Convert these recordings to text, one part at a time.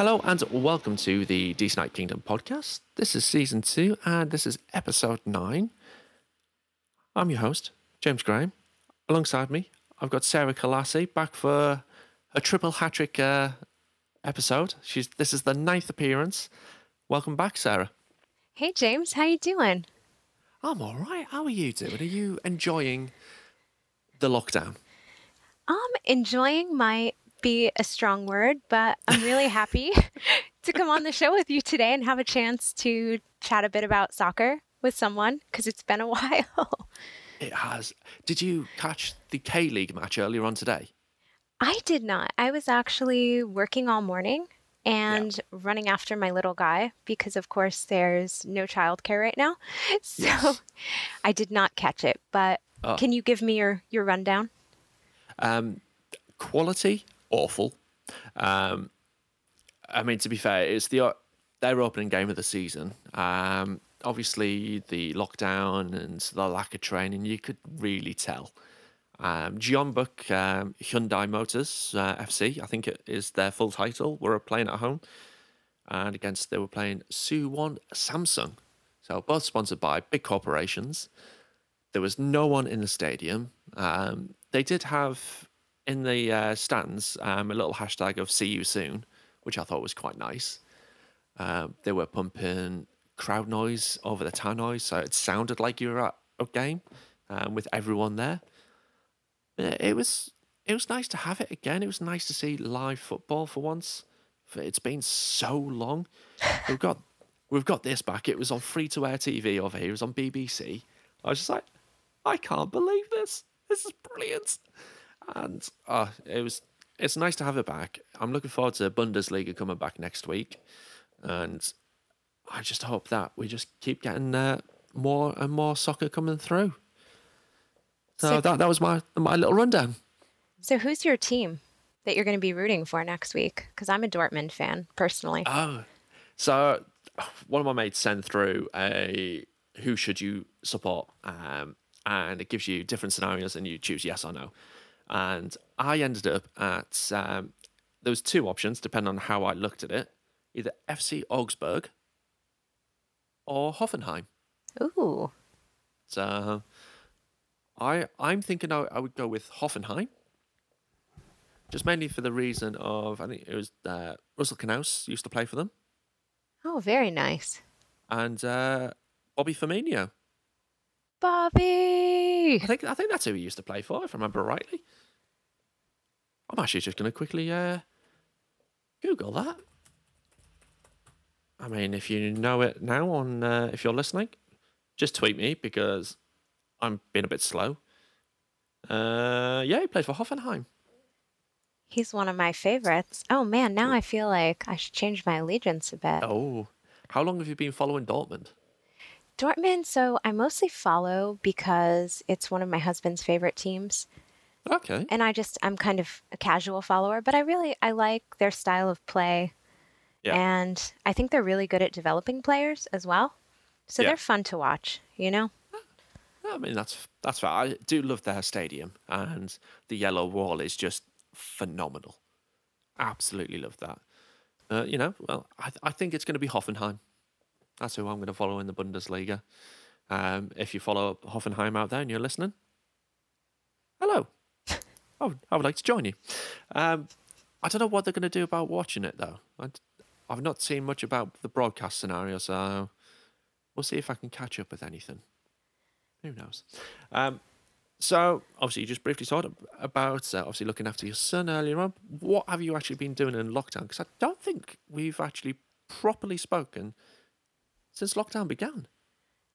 Hello and welcome to the DC Night Kingdom podcast. This is season two and this is episode nine. I'm your host, James Graham. Alongside me, I've got Sarah Colasi back for a triple hat trick uh, episode. She's this is the ninth appearance. Welcome back, Sarah. Hey James, how you doing? I'm all right. How are you doing? Are you enjoying the lockdown? I'm enjoying might be a strong word, but I'm really happy to come on the show with you today and have a chance to chat a bit about soccer with someone because it's been a while. It has. Did you catch the K League match earlier on today? I did not. I was actually working all morning and running after my little guy because, of course, there's no childcare right now. So Yes. I did not catch it. But Oh. can you give me your, your rundown? Um, quality awful. Um, I mean, to be fair, it's the their opening game of the season. Um, obviously, the lockdown and the lack of training, you could really tell. Um, um, Hyundai Motors uh, FC, I think it is their full title, were playing at home, and against they were playing Suwon Samsung. So both sponsored by big corporations. There was no one in the stadium. Um, they did have in the uh, stands um, a little hashtag of "See you soon," which I thought was quite nice. Um, they were pumping crowd noise over the town noise, so it sounded like you were at a game um, with everyone there. It was it was nice to have it again. It was nice to see live football for once. It's been so long. We've got we've got this back. It was on free to air TV over here. It was on BBC. I was just like, I can't believe this. This is brilliant. And uh, it was it's nice to have it back. I'm looking forward to Bundesliga coming back next week, and I just hope that we just keep getting uh, more and more soccer coming through. So So- that that was my my little rundown. So, who's your team that you're going to be rooting for next week? Because I'm a Dortmund fan personally. Oh, so one of my mates sent through a who should you support, um, and it gives you different scenarios, and you choose yes or no. And I ended up at um, there was two options depending on how I looked at it, either FC Augsburg or Hoffenheim. Ooh, So I I'm thinking I, I would go with Hoffenheim. Just mainly for the reason of I think it was uh, Russell Knaus used to play for them. oh, very nice, and uh, Bobby Firmino. Bobby. I think I think that's who he used to play for, if I remember rightly. I'm actually just going to quickly uh, Google that. I mean, if you know it now, on uh, if you're listening, just tweet me because I'm being a bit slow. Uh, yeah, he played for Hoffenheim. He's one of my favorites. Oh man, now I feel like I should change my allegiance a bit. Oh, how long have you been following Dortmund? Dortmund. So I mostly follow because it's one of my husband's favorite teams, Okay, and I just I'm kind of a casual follower. But I really I like their style of play, Yeah. and I think they're really good at developing players as well. So Yeah. they're fun to watch. You know. I mean that's that's fair. I do love their stadium, and the yellow wall is just phenomenal. Absolutely love that. Uh, you know, well, I, I think it's going to be Hoffenheim. That's who I'm going to follow in the Bundesliga. Um, if you follow Hoffenheim out there and you're listening, hello. Oh, I would like to join you. Um, I don't know what they're going to do about watching it though. I, have not seen much about the broadcast scenario, so we'll see if I can catch up with anything. Who knows? Um, so, obviously, you just briefly talked about uh, obviously looking after your son earlier on. What have you actually been doing in lockdown? Because I don't think we've actually properly spoken since lockdown began.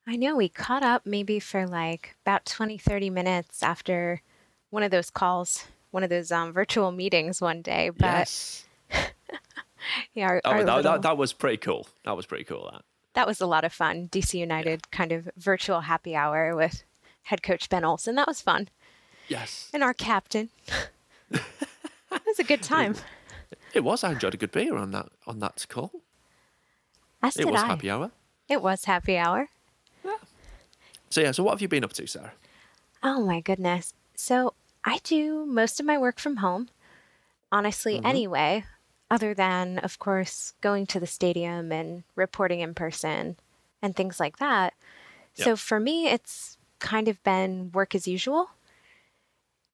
I know we caught up maybe for like about 20, 30 minutes after one of those calls, one of those um, virtual meetings one day. But yes. yeah, our, Oh, our that, little- that, that was pretty cool. That was pretty cool. That. that was a lot of fun. DC United kind of virtual happy hour with head coach Ben Olsen. That was fun. Yes. And our captain. it was a good time. It was. I enjoyed a good beer on that on that call. As It was I. happy hour. It was happy hour. Yeah. So yeah. So what have you been up to, Sarah? Oh my goodness. So I do most of my work from home. Honestly, mm-hmm. anyway, other than, of course, going to the stadium and reporting in person and things like that. So for me, it's kind of been work as usual.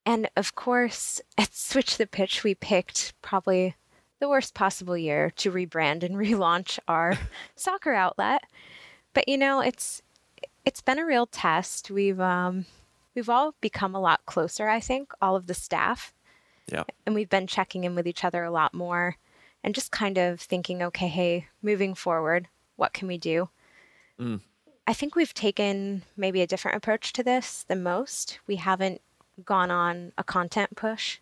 And of course, at Switch the Pitch, we picked probably the worst possible year to rebrand and relaunch our soccer outlet. But you know, it's it's been a real test. We've um, we've all become a lot closer. I think all of the staff, Yeah. and we've been checking in with each other a lot more, and just kind of thinking, okay, hey, moving forward, what can we do? Mm. I think we've taken maybe a different approach to this than most. We haven't gone on a content push.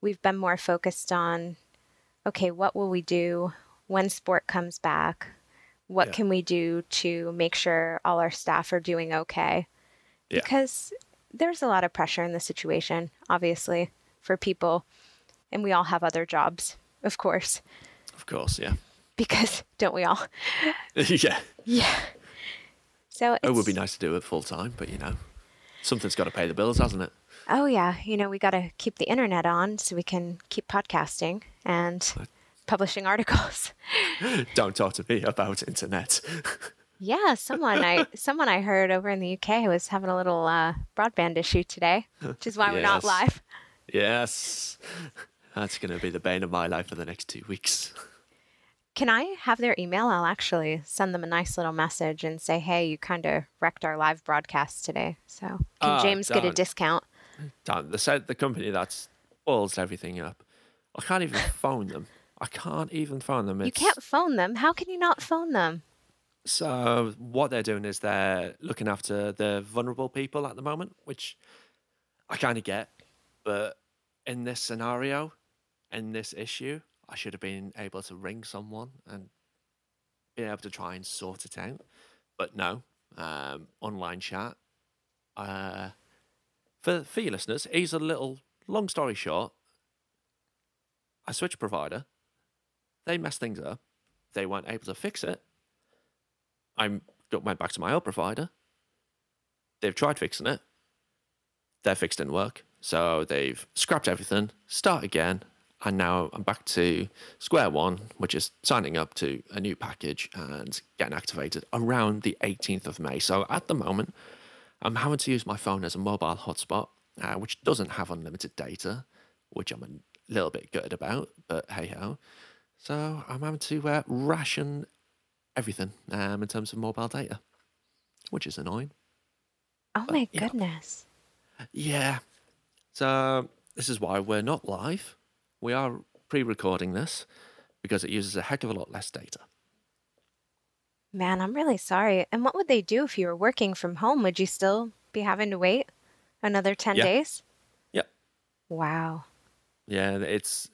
We've been more focused on okay, what will we do when sport comes back? What Yeah. can we do to make sure all our staff are doing okay? Yeah. Because there's a lot of pressure in the situation, obviously, for people. And we all have other jobs, of course, Of course, yeah. because don't we all? yeah. Yeah. So it's, It would be nice to do it full time, but you know, something's got to pay the bills, hasn't it? Oh yeah, you know, we got to keep the internet on so we can keep podcasting and publishing articles. Don't talk to me about internet. Yeah, someone I someone I heard over in the UK was having a little uh, broadband issue today, which is why we're not live. yes. That's going to be the bane of my life for the next two weeks. Can I have their email? I'll actually send them a nice little message and say, "Hey, you kind of wrecked our live broadcast today. So can Ah, James get a discount?" Damn, the set, the company that's boils everything up. I can't even phone them. I can't even phone them. You can't phone them. How can you not phone them? So what they're doing is they're looking after the vulnerable people at the moment, which I kind of get. But in this scenario, in this issue, I should have been able to ring someone and be able to try and sort it out. But no, um, online chat. Uh, for for your listeners, here's a little long story short. I switched provider. They messed things up. They weren't able to fix it. I went back to my old provider. They've tried fixing it. Their fix didn't work. So they've scrapped everything, start again, and now I'm back to square one, which is signing up to a new package and getting activated around the 18th of May. So at the moment, I'm having to use my phone as a mobile hotspot, uh, which doesn't have unlimited data, which I'm a little bit gutted about, but hey ho. So I'm having to uh, ration everything um, in terms of mobile data, which is annoying. Oh my yeah. goodness. Yeah. So this is why we're not live. We are pre-recording this because it uses a heck of a lot less data. Man, I'm really sorry. And what would they do if you were working from home? Would you still be having to wait another 10 Yeah. days? Yep. Wow. Yeah, it's.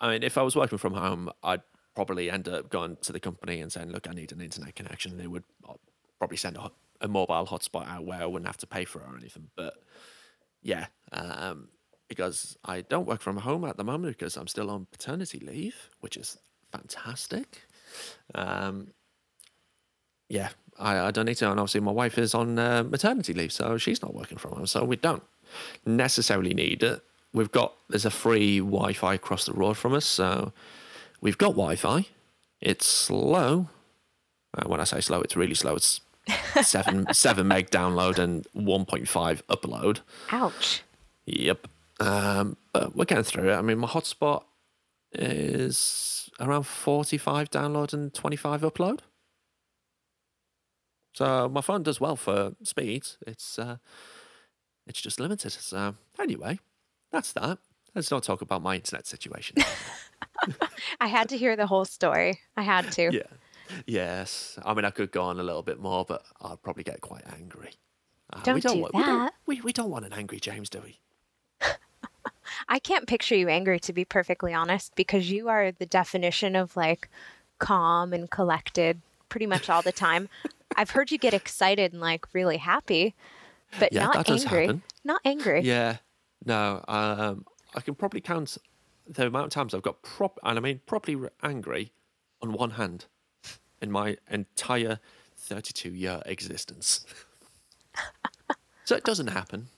I mean, if I was working from home, I'd probably end up going to the company and saying, "Look, I need an internet connection." They would uh, probably send a, a mobile hotspot out where I wouldn't have to pay for it or anything. But yeah, um, because I don't work from home at the moment because I'm still on paternity leave, which is fantastic. Um, yeah, I, I don't need to. And obviously, my wife is on uh, maternity leave, so she's not working from home. So we don't necessarily need it. We've got there's a free Wi-Fi across the road from us, so we've got Wi-Fi. It's slow. Uh, when I say slow, it's really slow. It's seven seven meg download and one point five upload. Ouch. Yep. Um, but we're getting through it. I mean, my hotspot is around 45 download and 25 upload. So my phone does well for speeds. It's uh, it's just limited. So anyway, that's that. Let's not talk about my internet situation. I had to hear the whole story. I had to. yeah. Yes. I mean, I could go on a little bit more, but I'd probably get quite angry. Uh, Don't we don't do want, We don't, that. we, we don't want an angry James, do we? I can't picture you angry, to be perfectly honest, because you are the definition of like calm and collected pretty much all the time. I've heard you get excited and like really happy, but Yeah, not angry. Not angry. Yeah, no. Um, I can probably count the amount of times I've got prop, and I mean properly angry, on one hand, in my entire thirty-two year existence. so it doesn't happen,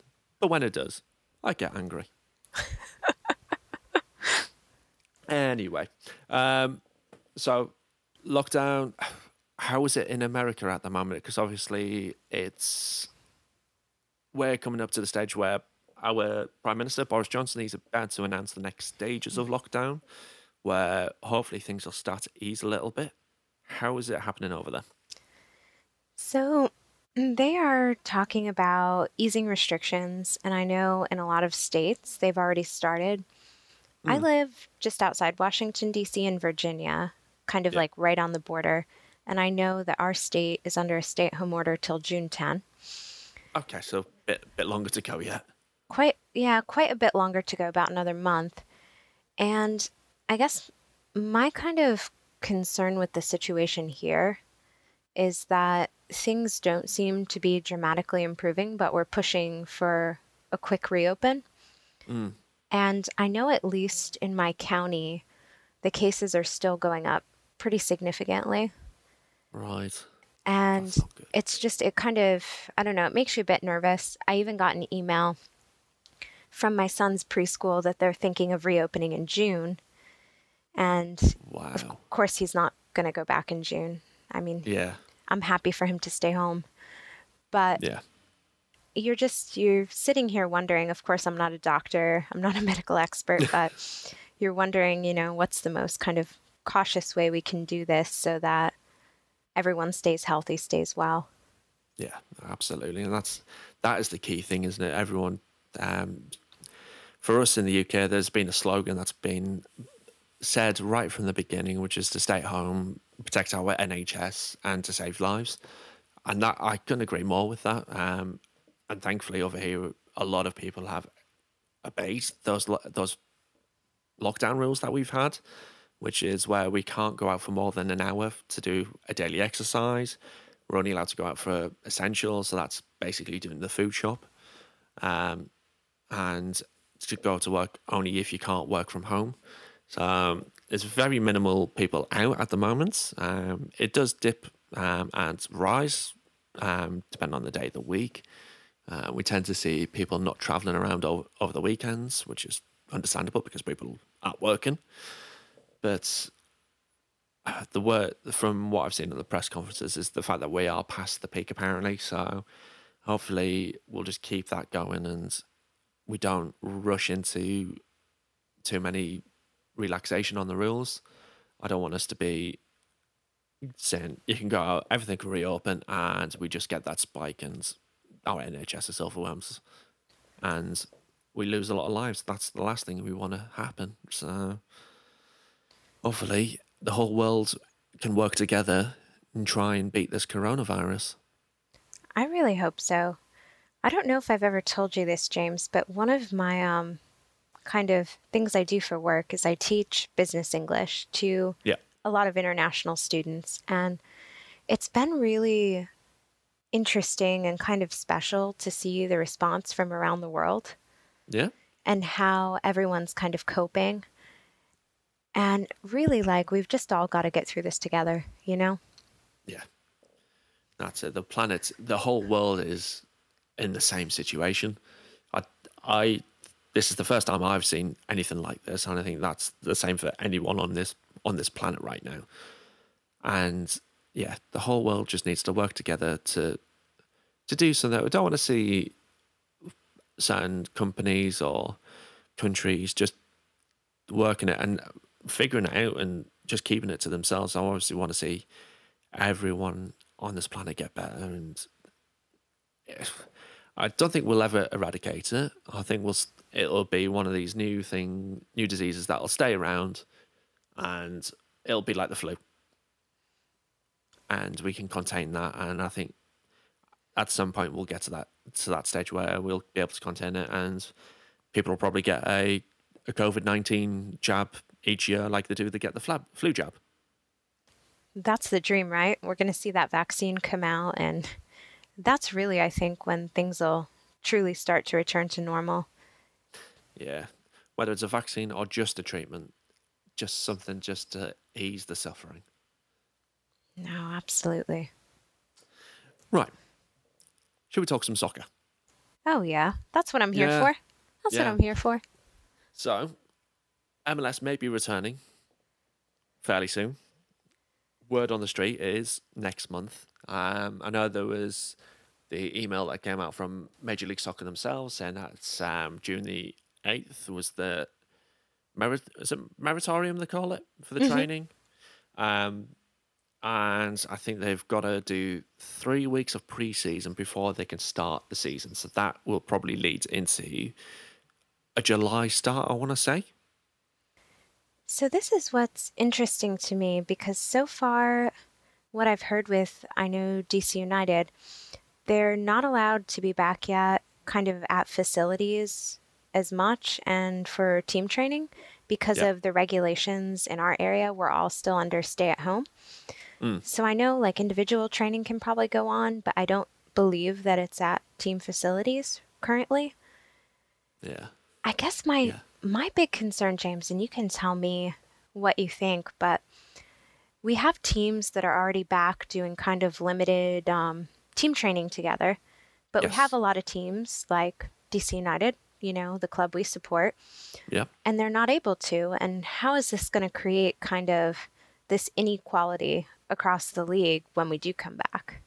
but when it does, I get angry. Anyway, um, so lockdown. How is it in America at the moment? Because obviously it's we're coming up to the stage where our Prime Minister Boris Johnson is about to announce the next stages of lockdown, where hopefully things will start to ease a little bit. How is it happening over there? So they are talking about easing restrictions, and I know in a lot of states they've already started. I Mm. live just outside Washington, D.C., in Virginia, kind of Yeah. like right on the border. And I know that our state is under a stay at home order till June 10. Okay, so a bit bit longer to go yet. Quite, yeah, quite a bit longer to go, about another month. And I guess my kind of concern with the situation here is that things don't seem to be dramatically improving, but we're pushing for a quick reopen. Mm. And I know at least in my county, the cases are still going up pretty significantly. Right. And That's not good. it's just, it kind of, I don't know, it makes you a bit nervous. I even got an email from my son's preschool that they're thinking of reopening in June. And Wow. of course, he's not going to go back in June. I mean, Yeah. I'm happy for him to stay home. But Yeah. you're just you're sitting here wondering of course i'm not a doctor i'm not a medical expert but you're wondering you know what's the most kind of cautious way we can do this so that everyone stays healthy stays well Yeah, absolutely, and that's that is the key thing, isn't it? Everyone, um, for us in the UK, there's been a slogan that's been said right from the beginning, which is to stay at home, protect our NHS, and to save lives. And that I couldn't agree more with that. Um, and thankfully, over here, a lot of people have obeyed those those lockdown rules that we've had, which is where we can't go out for more than an hour to do a daily exercise. We're only allowed to go out for essentials, so that's basically doing the food shop, um, and to go to work only if you can't work from home. So um, there's very minimal people out at the moment. Um, it does dip um, and rise um, depending on the day of the week. Uh, we tend to see people not traveling around over, over the weekends, which is understandable because people aren't working. But uh, the word from what I've seen at the press conferences is the fact that we are past the peak apparently. So hopefully we'll just keep that going and we don't rush into too many relaxation on the rules. I don't want us to be saying you can go out, everything can reopen, and we just get that spike and our NHS is overwhelmed and we lose a lot of lives. That's the last thing we want to happen. So hopefully the whole world can work together and try and beat this coronavirus. i really hope so i don't know if i've ever told you this james but one of my um kind of things i do for work is i teach business english to Yeah. a lot of international students and it's been really interesting and kind of special to see the response from around the world Yeah. and how everyone's kind of coping. And really, like, we've just all got to get through this together, you know? Yeah. That's it. The planet, the whole world is in the same situation. I, I, this is the first time I've seen anything like this, and I think that's the same for anyone on this on this planet right now. And yeah, the whole world just needs to work together to to do something. We don't want to see certain companies or countries just working it and figuring it out and just keeping it to themselves. I obviously want to see everyone on this planet get better and I don't think we'll ever eradicate it. I think we'll it'll be one of these new thing new diseases that'll stay around and it'll be like the flu. And we can contain that and I think at some point we'll get to that to that stage where we'll be able to contain it and people will probably get a a COVID nineteen jab each year like they do they get the flu flu jab. That's the dream, right? We're going to see that vaccine come out. And that's really, I think, when things will truly start to return to normal. Yeah. Whether it's a vaccine or just a treatment, just something just to ease the suffering. No, absolutely. Right. Should we talk some soccer? Oh, yeah. That's what I'm here Yeah. for. That's what I'm here for. So, MLS may be returning fairly soon. Word on the street is next month. Um, I know there was the email that came out from Major League Soccer themselves saying that um, June the 8th was the merit, is it meritorium they call it for the Mhm. training. Um, and I think they've got to do three weeks of preseason before they can start the season. So that will probably lead into a July start, I want to say. So, this is what's interesting to me because so far, what I've heard with, I know DC United, they're not allowed to be back yet, kind of at facilities as much and for team training because Yeah. of the regulations in our area. We're all still under stay at home. Mm. So, I know like individual training can probably go on, but I don't believe that it's at team facilities currently. Yeah. I guess my Yeah. My big concern, James, and you can tell me what you think, but we have teams that are already back doing kind of limited um, team training together, but we have a lot of teams like DC United, you know, the club we support, Yeah. and they're not able to. And how is this going to create kind of this inequality across the league when we do come back?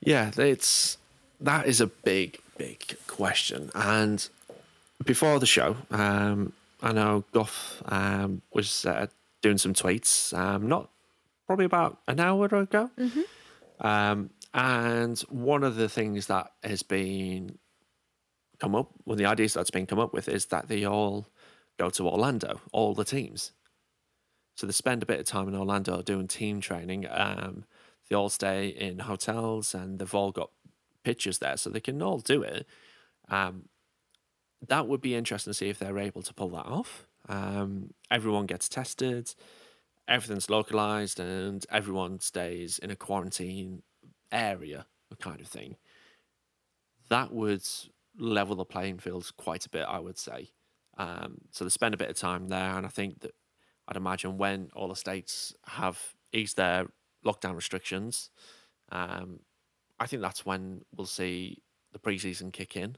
Yeah, it's that is a big, big question. And before the show, um, I know Goff um, was uh, doing some tweets, um, not probably about an hour ago. Um, and one of the things that has been come up, one of the ideas that's been come up with is that they all go to Orlando, all the teams. So they spend a bit of time in Orlando doing team training. Um, they all stay in hotels and they've all got pitches there, so they can all do it. Um, that would be interesting to see if they're able to pull that off. Um, everyone gets tested, everything's localized, and everyone stays in a quarantine area, kind of thing. That would level the playing field quite a bit, I would say. Um, so they spend a bit of time there, and I think that I'd imagine when all the states have eased their lockdown restrictions, um, I think that's when we'll see the preseason kick in,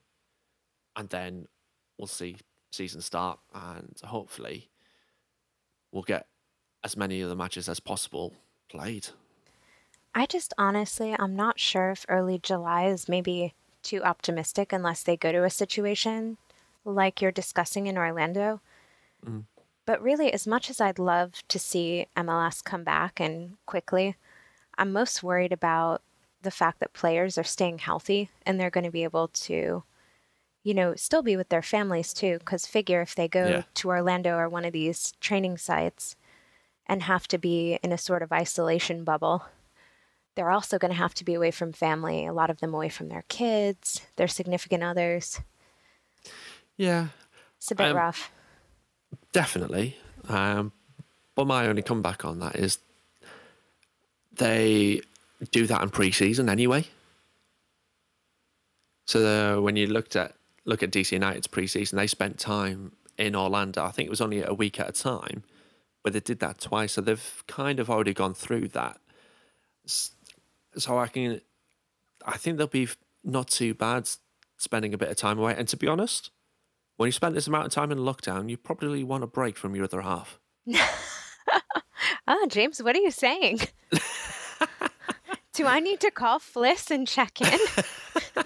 and then we'll see season start, and hopefully we'll get as many of the matches as possible played. I just honestly, I'm not sure if early July is maybe too optimistic unless they go to a situation like you're discussing in Orlando. Mm. But really, as much as I'd love to see MLS come back and quickly, I'm most worried about the fact that players are staying healthy and they're going to be able to, you know, still be with their families too. Because figure if they go Yeah. to Orlando or one of these training sites and have to be in a sort of isolation bubble, they're also going to have to be away from family, a lot of them away from their kids, their significant others. Yeah, It's a bit Um, rough. Definitely. Um, but my only comeback on that is they do that in pre-season anyway. So the, when you looked at look at DC United's pre-season, they spent time in Orlando. I think it was only a week at a time, but they did that twice. So they've kind of already gone through that. So I can, I think they'll be not too bad spending a bit of time away. And to be honest, when you spend this amount of time in lockdown, you probably want a break from your other half. Oh, James, what are you saying? Do I need to call Fliss and check in?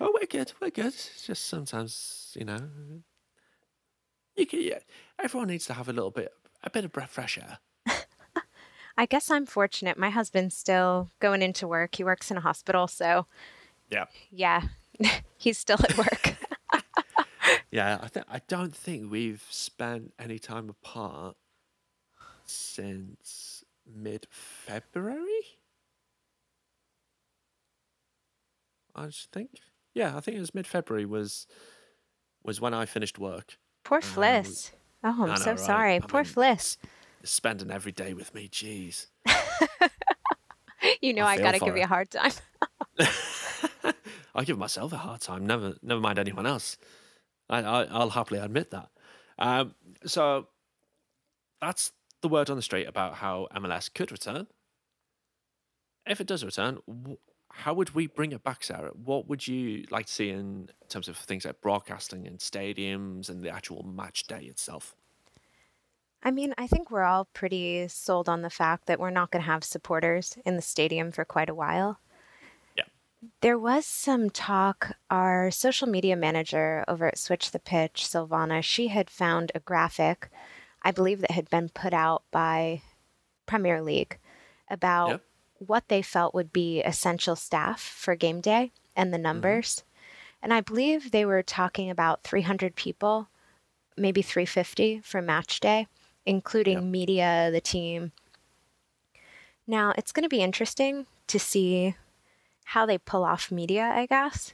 Oh, we're good. We're good. It's just sometimes, you know, you can. Yeah, everyone needs to have a little bit, a bit of breath, fresh air. I guess I'm fortunate. My husband's still going into work. He works in a hospital, so Yeah, yeah, he's still at work. yeah. I think I don't think we've spent any time apart since mid-February. I just think. Yeah, I think it was mid-February was was when I finished work. Poor Um, Fliss. Oh, I'm I so right? sorry. I Poor mean- Fliss. Spending every day with me. Jeez. You know I I, gotta give her. you a hard time. I give myself a hard time. Never, never mind anyone else. I, I, I'll happily admit that. Um, so that's the word on the street about how MLS could return. If it does return, how would we bring it back, Sarah? What would you like to see in terms of things like broadcasting and stadiums and the actual match day itself? I mean, I think we're all pretty sold on the fact that we're not going to have supporters in the stadium for quite a while. Yeah. There was some talk. Our social media manager over at Switch the Pitch, Silvana, she had found a graphic, I believe that had been put out by Premier League about Yep. What they felt would be essential staff for game day and the mm-hmm. numbers. And I believe they were talking about 300 people, maybe 350 for match day, including Yep. media, the team. Now, it's going to be interesting to see how they pull off media, I guess.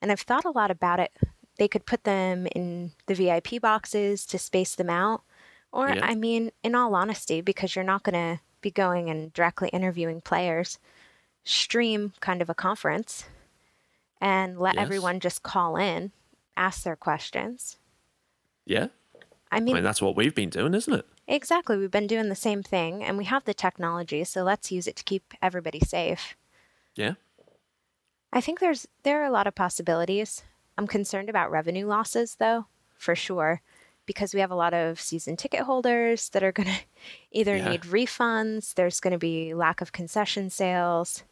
And I've thought a lot about it. They could put them in the VIP boxes to space them out. Or, Yeah. I mean, in all honesty, because you're not going to be going and directly interviewing players, stream kind of a conference and let Yes. everyone just call in, ask their questions. Yeah. I I mean, mean, that's what we've been doing, isn't it? exactly. We've been doing the same thing and we have the technology, so let's use it to keep everybody safe. Yeah. I think there's there are a lot of possibilities. I'm concerned about revenue losses though, for sure, because we have a lot of season ticket holders that are going to either Yeah. need refunds, there's going to be lack of concession sales,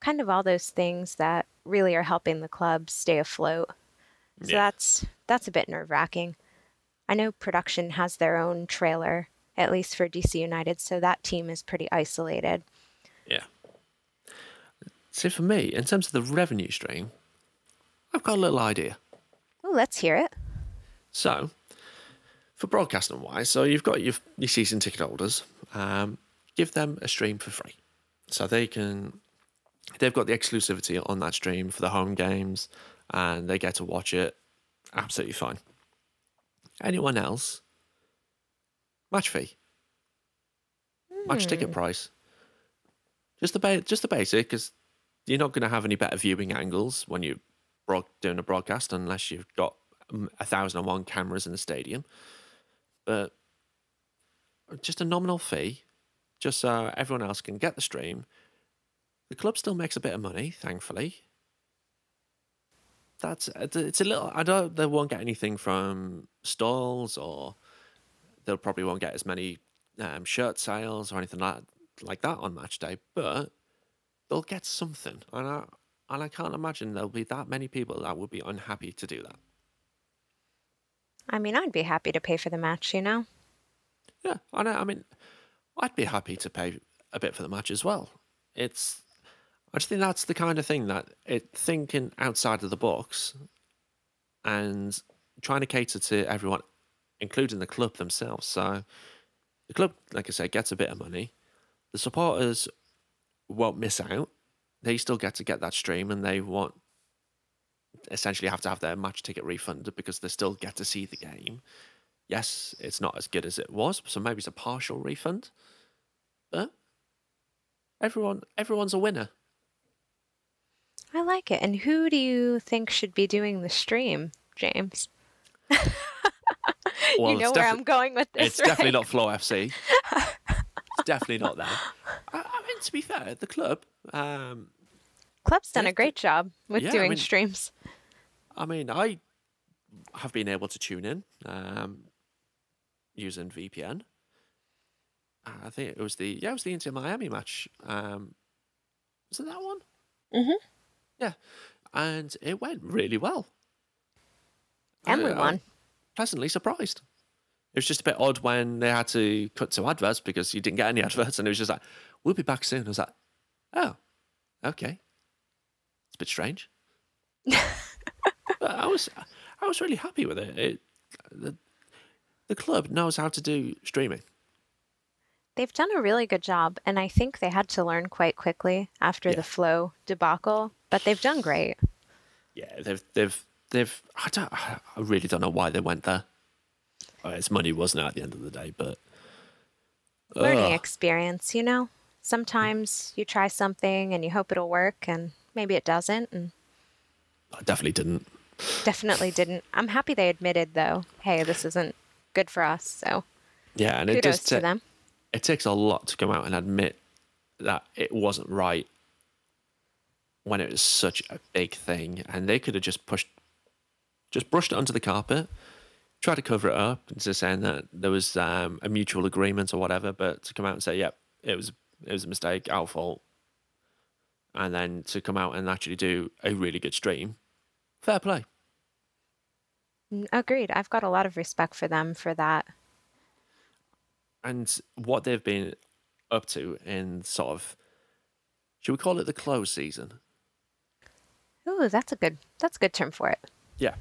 kind of all those things that really are helping the club stay afloat. So Yeah. that's that's a bit nerve-wracking. I know production has their own trailer at least for DC United, so that team is pretty isolated. Yeah. See, for me, in terms of the revenue stream, I've got a little idea. Oh, let's hear it. So, for broadcasting wise, so you've got your, your season ticket holders, um, give them a stream for free. So they can, they've got the exclusivity on that stream for the home games and they get to watch it absolutely fine. Anyone else, match fee, match ticket price. Just the, ba- just the basic, because you're not going to have any better viewing angles when you're broad- doing a broadcast unless you've got um, a thousand and one cameras in the stadium. But just a nominal fee, just so everyone else can get the stream. The club still makes a bit of money, thankfully. That's it's a little. I don't. They won't get anything from stalls, or they'll probably won't get as many um, shirt sales or anything like like that on match day. But they'll get something, and I and I can't imagine there'll be that many people that would be unhappy to do that. I mean, I'd be happy to pay for the match, you know? Yeah, I know. I mean, I'd be happy to pay a bit for the match as well. It's, I just think that's the kind of thing that it thinking outside of the box, and trying to cater to everyone, including the club themselves. So, the club, like I said, gets a bit of money. The supporters won't miss out. They still get to get that stream, and they won't essentially have to have their match ticket refunded because they still get to see the game yes, it's not as good as it was, so maybe it's a partial refund. But everyone, everyone's a winner. I like it. And who do you think should be doing the stream, James? Well, you know where I'm going with this, It's definitely not Flo FC. it's definitely not that. I, I mean, to be fair, the club. Um, Club's done a great job with yeah, I doing mean- streams. I mean, I have been able to tune in um, using VPN. I think it was the yeah, it was the Inter Miami match. Um, was it that one? Mhm. Yeah, and it went really well. And we I- I- won. pleasantly surprised. It was just a bit odd when they had to cut to adverts because you didn't get any adverts, and it was just like, "We'll be back soon." I was like, "Oh, okay." A bit strange. but I was, I was really happy with it. it the, the club knows how to do streaming. They've done a really good job, and I think they had to learn quite quickly after Yeah. the Flo debacle, but they've done great. Yeah, they've, they've, they've. I don't. I really don't know why they went there. Uh, it's money, wasn't it, at the end of the day? But Learning Ugh. experience, you know? Sometimes you try something and you hope it'll work, and maybe it doesn't, and I definitely didn't. definitely didn't. I'm happy they admitted, though, hey, this isn't good for us, so Yeah, and it kudos does. to ta- them. it takes a lot to come out and admit that it wasn't right. when it was such a big thing, and they could have just pushed, just brushed it under the carpet, tried to cover it up, into saying that there was um, a mutual agreement or whatever. But to come out and say, "Yep, it was it was a mistake, our fault," and then to come out and actually do a really good stream, fair play. Mm, agreed. I've got a lot of respect for them for that. And what they've been up to in sort of, should we call it the close season? Ooh, that's a good that's a good term for it. Yeah.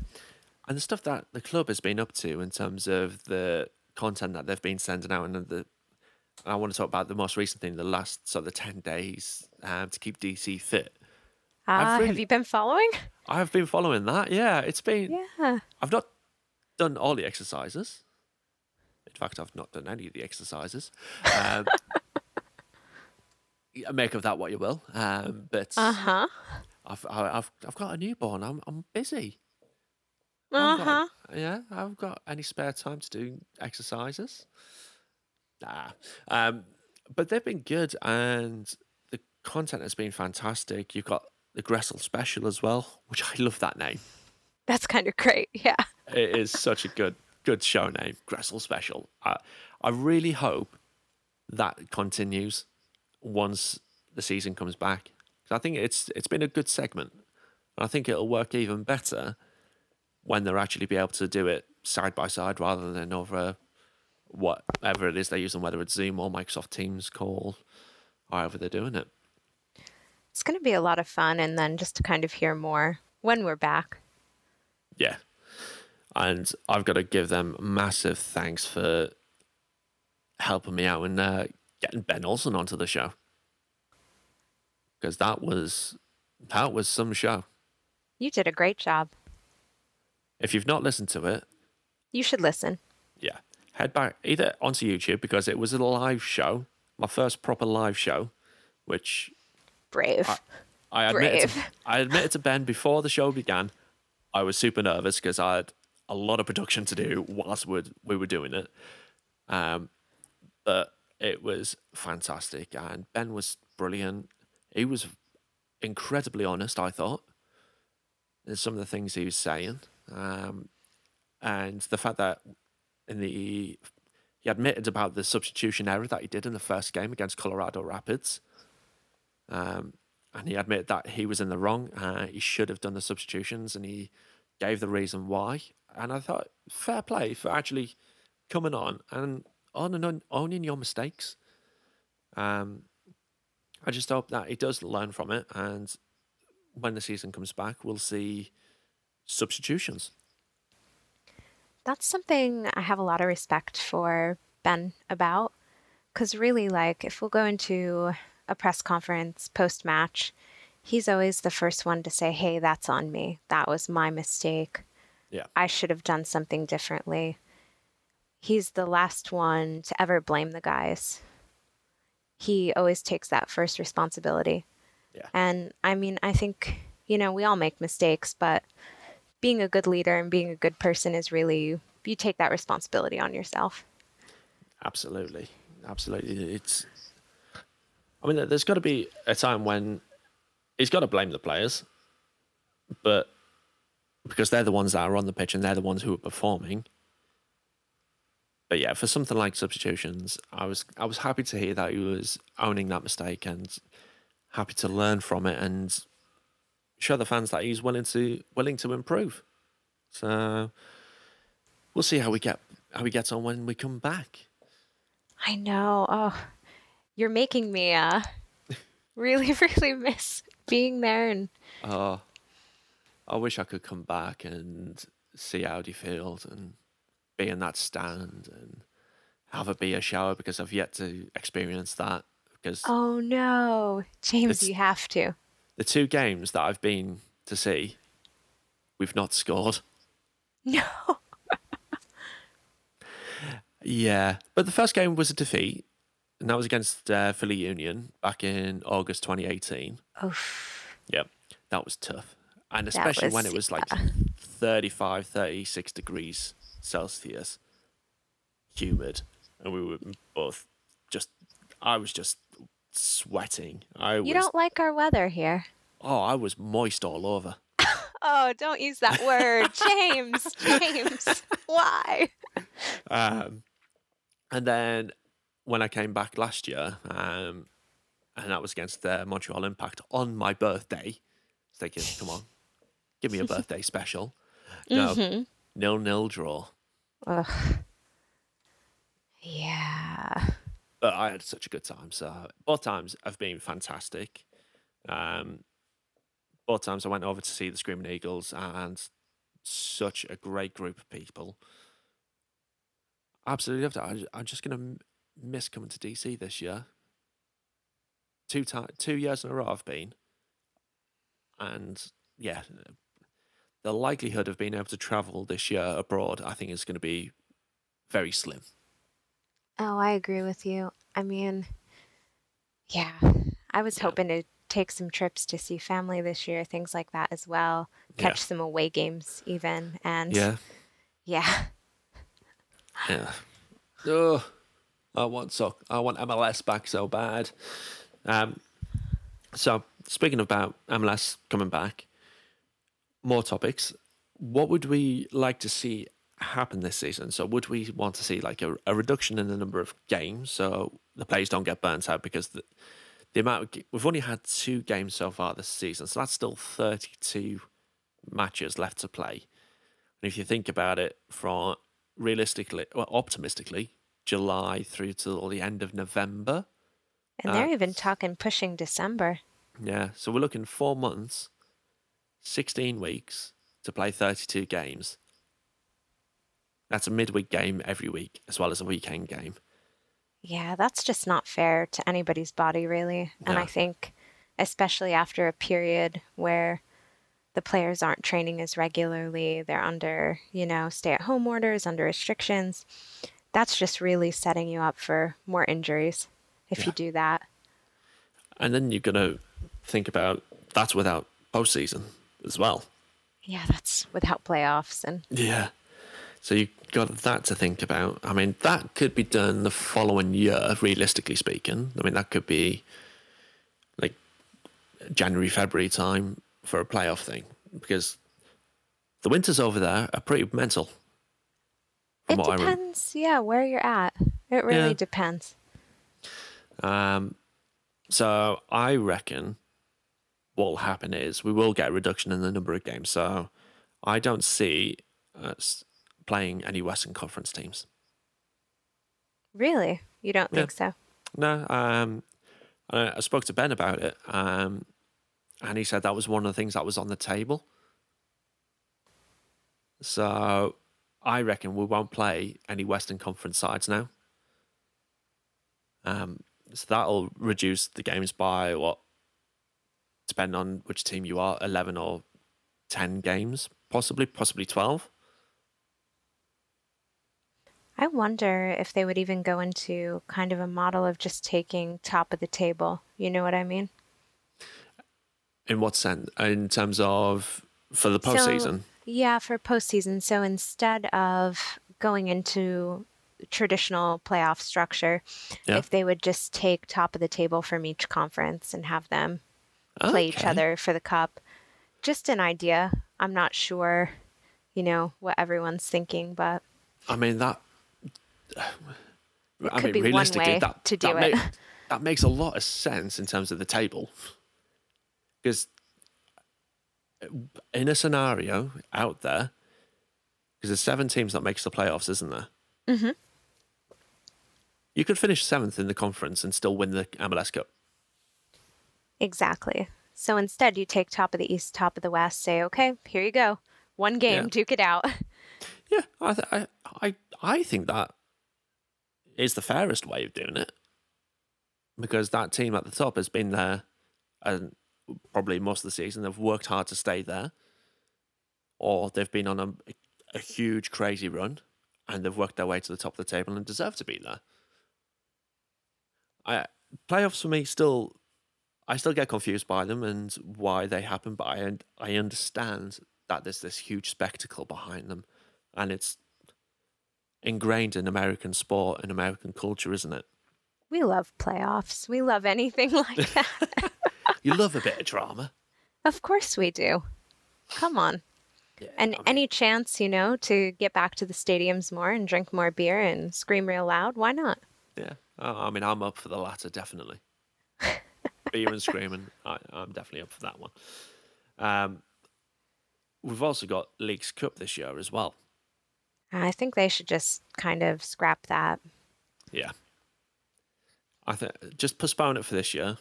And the stuff that the club has been up to in terms of the content that they've been sending out and the I want to talk about the most recent thing, the last sort of the ten days um, to keep DC fit. Ah, really, have you been following? I've been following that. Yeah, it's been. Yeah. I've not done all the exercises. In fact, I've not done any of the exercises. Um, make of that what you will. Um, but uh huh. I've I've I've got a newborn. I'm I'm busy. Uh huh. Yeah, I've got any spare time to do exercises. Nah. Um, but they've been good, and the content has been fantastic. You've got the Gressel Special as well, which I love that name. That's kind of great. Yeah. it is such a good good show name, Gressel Special. I I really hope that continues once the season comes back. I think it's it's been a good segment. And I think it'll work even better when they're actually be able to do it side by side rather than over whatever it is they're using, whether it's Zoom or Microsoft Teams call, however they're doing it. It's going to be a lot of fun, and then just to kind of hear more when we're back. Yeah. And I've got to give them massive thanks for helping me out and uh, getting Ben Olsen onto the show because that was that was some show. You did a great job. If you've not listened to it, you should listen. Head back either onto YouTube because it was a live show, my first proper live show, which brave. I, I admitted brave. To, I admitted to Ben before the show began. I was super nervous because I had a lot of production to do whilst we were doing it. Um, but it was fantastic, and Ben was brilliant. He was incredibly honest, I thought. in some of the things he was saying. Um, and the fact that in the he admitted about the substitution error that he did in the first game against Colorado Rapids. Um, and he admitted that he was in the wrong. Uh, he should have done the substitutions, and he gave the reason why. And I thought, fair play for actually coming on and on and on, owning your mistakes. Um, I just hope that he does learn from it, and when the season comes back, we'll see substitutions. That's something I have a lot of respect for Ben about, because really, like, if we'll go into a press conference post match, he's always the first one to say, "Hey, that's on me. That was my mistake. Yeah, I should have done something differently." He's the last one to ever blame the guys he always takes that first responsibility. Yeah. And I mean, I think, you know, we all make mistakes, but being a good leader and being a good person is really, you take that responsibility on yourself. Absolutely. Absolutely. It's, I mean, there's got to be a time when he's got to blame the players, but because they're the ones that are on the pitch and they're the ones who are performing, but yeah, for something like substitutions, I was I was happy to hear that he was owning that mistake and happy to learn from it and show the fans that he's willing to willing to improve. So we'll see how we get how we get on when we come back. I know. Oh, you're making me uh really really miss being there and. Oh, I wish I could come back and see how he feels and be in that stand and have a beer shower because I've yet to experience that. Because oh no, James, you have to. The two games that I've been to see, we've not scored. No. yeah, but the first game was a defeat, and that was against uh, Philly Union back in August 2018. Oh. Yep, that was tough, and especially was, when it was like yeah. 35, 36 degrees Celsius, humid, and we were both just. I was just sweating. I you don't like our weather here. oh, I was moist all over. Oh, don't use that word, James. James, why? Um, and then when I came back last year, um, and that was against the Montreal Impact on my birthday, I was thinking, come on, give me a birthday special. No, Mhm. nil nil draw. Ugh. Yeah. But I had such a good time. So both times have been fantastic. Um, both times I went over to see the Screaming Eagles and such a great group of people. Absolutely loved it. I, I'm just going to miss coming to DC this year. Two time, two years in a row I've been, and yeah, the likelihood of being able to travel this year abroad, I think, is going to be very slim. Oh, I agree with you. I mean, yeah, I was Yeah. hoping to take some trips to see family this year, things like that as well. Yeah. Catch some away games even. And Yeah, yeah. Yeah. Oh, I want so I want MLS back so bad. Um, so speaking about MLS coming back, more topics. What would we like to see happen this season? So would we want to see like a, a reduction in the number of games so the players don't get burnt out because the the amount of, we've only had two games so far this season, so that's still thirty two matches left to play. And if you think about it, from realistically, well, optimistically, July through till the end of November. And they're Uh, even talking pushing December. Yeah, so we're looking four months, 16 weeks to play 32 games. That's a midweek game every week, as well as a weekend game. Yeah, that's just not fair to anybody's body, really. And No. I think, especially after a period where the players aren't training as regularly, they're under, you know, stay at home orders, under restrictions, that's just really setting you up for more injuries if you do that. And then you're going to think about that's without postseason as well. Yeah, that's without playoffs. And Yeah. So you've got that to think about. I mean, that could be done the following year, realistically speaking. I mean, that could be like January, February time for a playoff thing because the winters over there are pretty mental. it From what I rem- depends, yeah, where you're at. It really Yeah. depends. Um, so I reckon what will happen is we will get a reduction in the number of games. So I don't see us playing any Western Conference teams. Really? You don't Yeah. think so? No, um, I, I spoke to Ben about it, um, and he said that was one of the things that was on the table. So I reckon we won't play any Western Conference sides now. Um, so that'll reduce the games by what, depending on which team you are, eleven or ten games, possibly, possibly twelve. I wonder if they would even go into kind of a model of just taking top of the table. You know what I mean? In what sense? In terms of for the So- postseason. Yeah, for postseason. So instead of going into traditional playoff structure, Yeah. if they would just take top of the table from each conference and have them play each other for the cup. Just an idea. I'm not sure, you know, what everyone's thinking, but I mean that. I could mean, realistically, that, to do that it. ma- that makes a lot of sense in terms of the table, because in a scenario out there, because there's seven teams that makes the playoffs, isn't there? Mhm. You could finish seventh in the conference and still win the MLS Cup. exactly. So instead, you take top of the East, top of the West, say, okay, here you go. One game, Yeah. duke it out. Yeah, I, th- I, I, I think that is the fairest way of doing it because that team at the top has been there and probably most of the season. They've worked hard to stay there, or they've been on a, a huge, crazy run and they've worked their way to the top of the table and deserve to be there. I playoffs for me still, I still get confused by them and why they happen, but I I understand that there's this huge spectacle behind them, and it's ingrained in American sport and American culture, isn't it? We love playoffs. We love anything like that. You love a bit of drama. Of course we do. Come on. Yeah, And I mean, any chance, you know, to get back to the stadiums more and drink more beer and scream real loud, why not? yeah. Oh, I mean, I'm up for the latter, definitely. Beer and screaming, I, I'm definitely up for that one. Um, we've also got Leagues Cup this year as well. I think they should just kind of scrap that. Yeah. I think just postpone it for this year.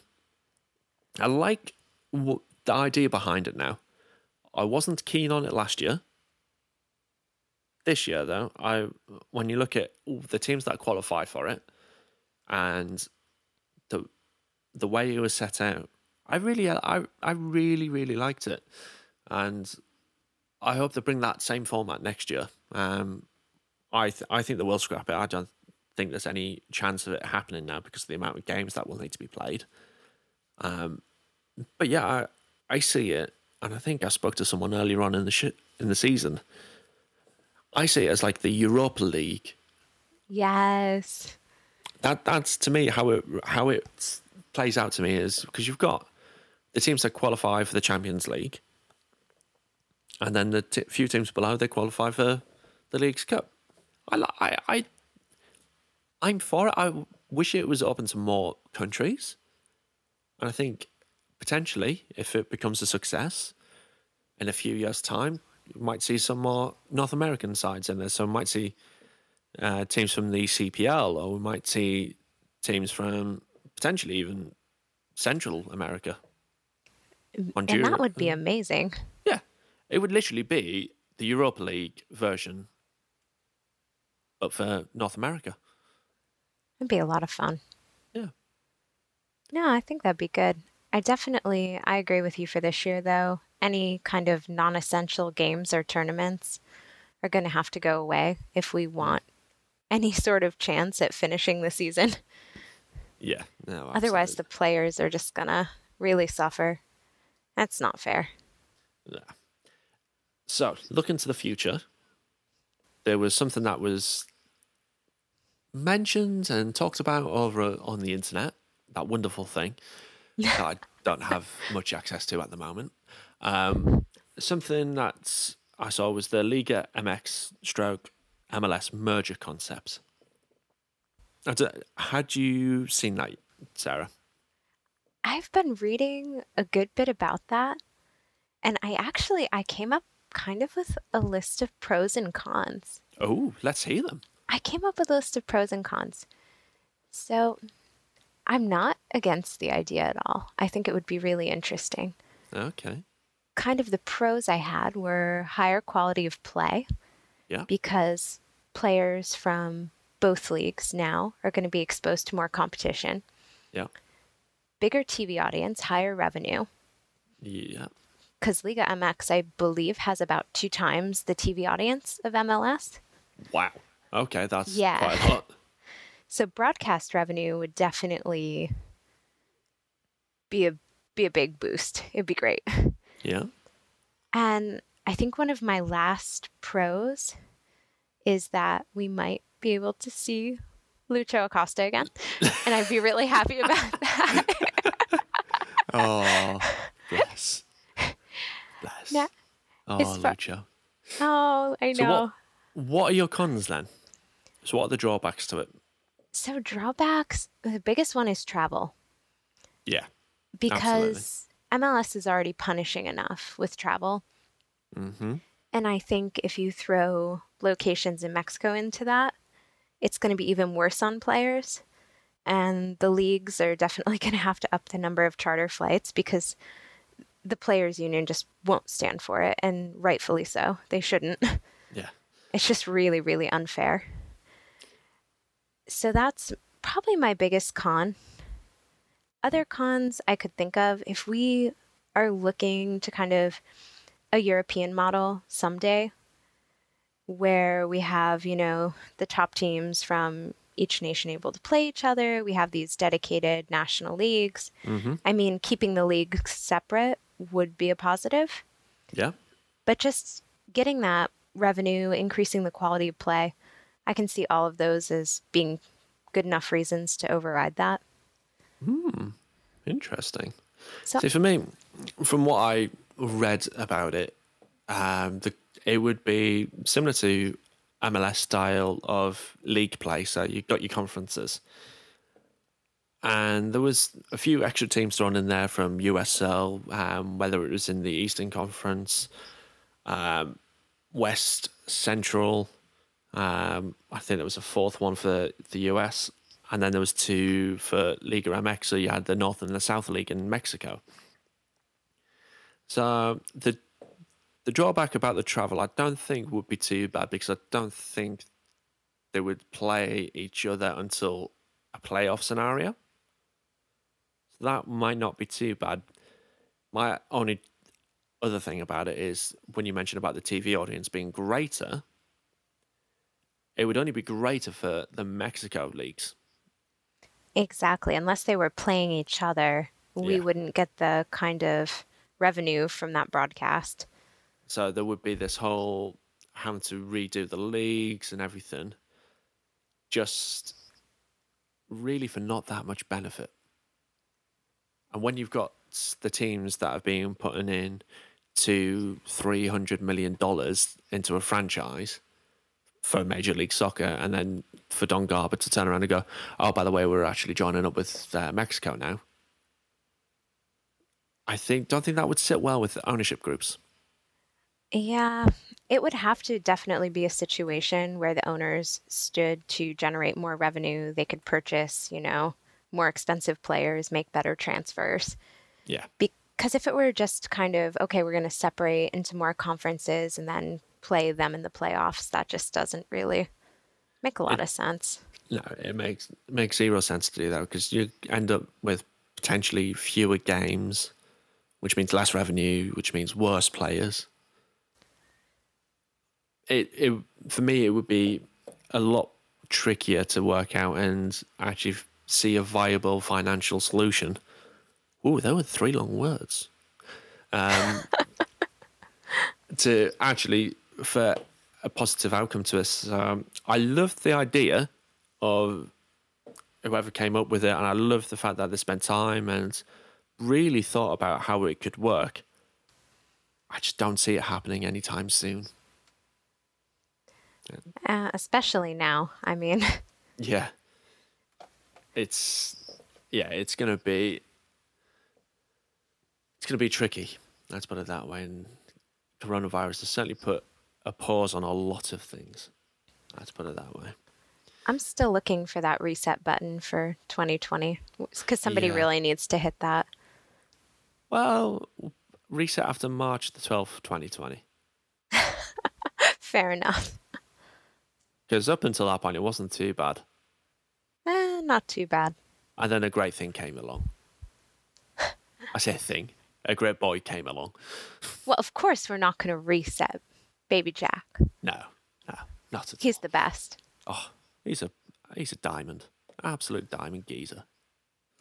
I like w- the idea behind it now. I wasn't keen on it last year. This year, though, I when you look at the teams that qualified for it, and the the way it was set out, I really, I, I really, really liked it, and I hope they bring that same format next year. Um, I th- I think they will scrap it. I don't think there's any chance of it happening now because of the amount of games that will need to be played. Um, but yeah, I, I see it, and I think I spoke to someone earlier on in the sh- in the season. I see it as like the Europa League. Yes. That that's to me how it how it plays out to me is because you've got the teams that qualify for the Champions League, and then the t- few teams below they qualify for the Leagues Cup. I I I I'm for it. I wish it was open to more countries, and I think potentially if it becomes a success in a few years' time, you might see some more North American sides in there. So we might see uh, teams from the CPL, or we might see teams from potentially even Central America. And that would be amazing. Yeah, it would literally be the Europa League version, but for North America. It'd be a lot of fun. Yeah. No, I think that'd be good. I definitely I agree with you for this year though. Any kind of non-essential games or tournaments are going to have to go away if we want any sort of chance at finishing the season. Yeah, no. Otherwise the players are just going to really suffer. That's not fair. Yeah. So, looking to the future, there was something that was mentioned and talked about over on the internet. That wonderful thing that I don't have much access to at the moment. Um, something that I saw was the Liga MX stroke MLS merger concept. Had you seen that, Sarah? I've been reading a good bit about that and I actually I came up kind of with a list of pros and cons. Oh, let's hear them. I came up with a list of pros and cons. So I'm not against the idea at all. I think it would be really interesting. Okay. Kind of the pros I had were higher quality of play. Yeah. Because players from both leagues now are going to be exposed to more competition. Yeah. Bigger TV audience, higher revenue. Yeah. Because Liga MX, I believe, has about two times the TV audience of MLS. Wow. Okay, that's Yeah. quite a lot. So broadcast revenue would definitely be a be a big boost. It'd be great. Yeah. And I think one of my last pros is that we might be able to see Lucho Acosta again. and I'd be really happy about that. Oh, bless. Bless. Yeah, oh, it's fu- oh, I know. So what, what are your cons then? So what are the drawbacks to it? So drawbacks, the biggest one is travel. Yeah. because MLS is already punishing enough with travel. Mm-hmm. And I think if you throw locations in Mexico into that, it's going to be even worse on players. And the leagues are definitely going to have to up the number of charter flights because the players' union just won't stand for it. And rightfully so. They shouldn't. Yeah. It's just really, really unfair. So that's probably my biggest con. Other cons I could think of if we are looking to kind of a European model someday where we have, you know, the top teams from each nation able to play each other. We have these dedicated national leagues. Mm-hmm. I mean, keeping the leagues separate would be a positive Yeah. but just getting that revenue, increasing the quality of play, I can see all of those as being good enough reasons to override that. Hmm. Interesting. So- See, for me, from what I read about it, um, the it would be similar to MLS style of league play. So you've got your conferences, and there was a few extra teams thrown in there from USL, um, whether it was in the Eastern Conference, um, West Central. Um, I think there was a fourth one for the US, and then there was two for Liga MX. So you had the North and the South League in Mexico. So the the drawback about the travel, I don't think would be too bad because I don't think they would play each other until a playoff scenario. That might not be too bad. My only other thing about it is when you mentioned about the TV audience being greater, it would only be greater for the Mexico leagues. Exactly. Unless they were playing each other, we Yeah. wouldn't get the kind of revenue from that broadcast. So there would be this whole having to redo the leagues and everything, just really for not that much benefit. And when you've got the teams that have been putting in two, three hundred million dollars into a franchise for Major League Soccer, and then for Don Garber to turn around and go, "Oh, by the way, we're actually joining up with uh, Mexico now." I think don't think that would sit well with the ownership groups. Yeah, it would have to definitely be a situation where the owners stood to generate more revenue. They could purchase, you know, more expensive players, make better transfers. Yeah. Because if it were just kind of, okay, we're going to separate into more conferences and then play them in the playoffs, that just doesn't really make a lot of sense. No, it makes it makes zero sense to do that because you end up with potentially fewer games, which means less revenue, which means worse players. It it for me it would be a lot trickier to work out and actually see a viable financial solution. Ooh, there were three long words. Um, to actually for a positive outcome to us. Um, I love the idea of whoever came up with it, and I love the fact that they spent time and really thought about how it could work. I just don't see it happening anytime soon. Uh, especially now. I mean, Yeah, it's yeah, it's gonna be it's gonna be tricky. Let's put it that way. And coronavirus has certainly put a pause on a lot of things. Let's put it that way. I'm still looking for that reset button for 2020 because somebody Yeah. really needs to hit that. Well, reset after March the twelfth, twenty twenty. Fair enough. Because up until that point, it wasn't too bad. Eh, not too bad. And then a great thing came along. I say thing. A great boy came along. Well, of course, we're not going to reset Baby Jack. No, no, not at all. He's all. the best. Oh, he's a he's a diamond, absolute diamond geezer.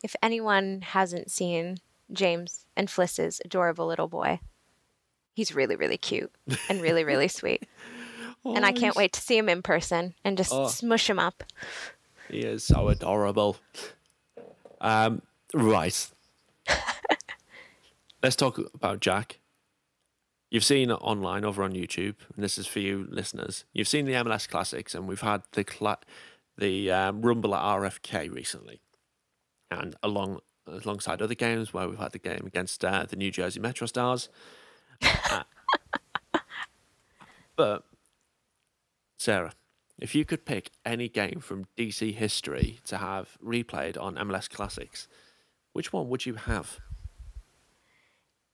If anyone hasn't seen James and Fliss's adorable little boy, he's really, really cute and really, really sweet. and I can't wait to see him in person and just Oh. smush him up. He is so adorable. Um, right. Let's talk about Jack. You've seen online over on YouTube, and this is for you listeners. You've seen the MLS Classics, and we've had the cla- the um, Rumble at RFK recently, and along alongside other games where we've had the game against uh, the New Jersey Metro Stars. Uh, but Sarah, if you could pick any game from DC history to have replayed on MLS Classics, which one would you have?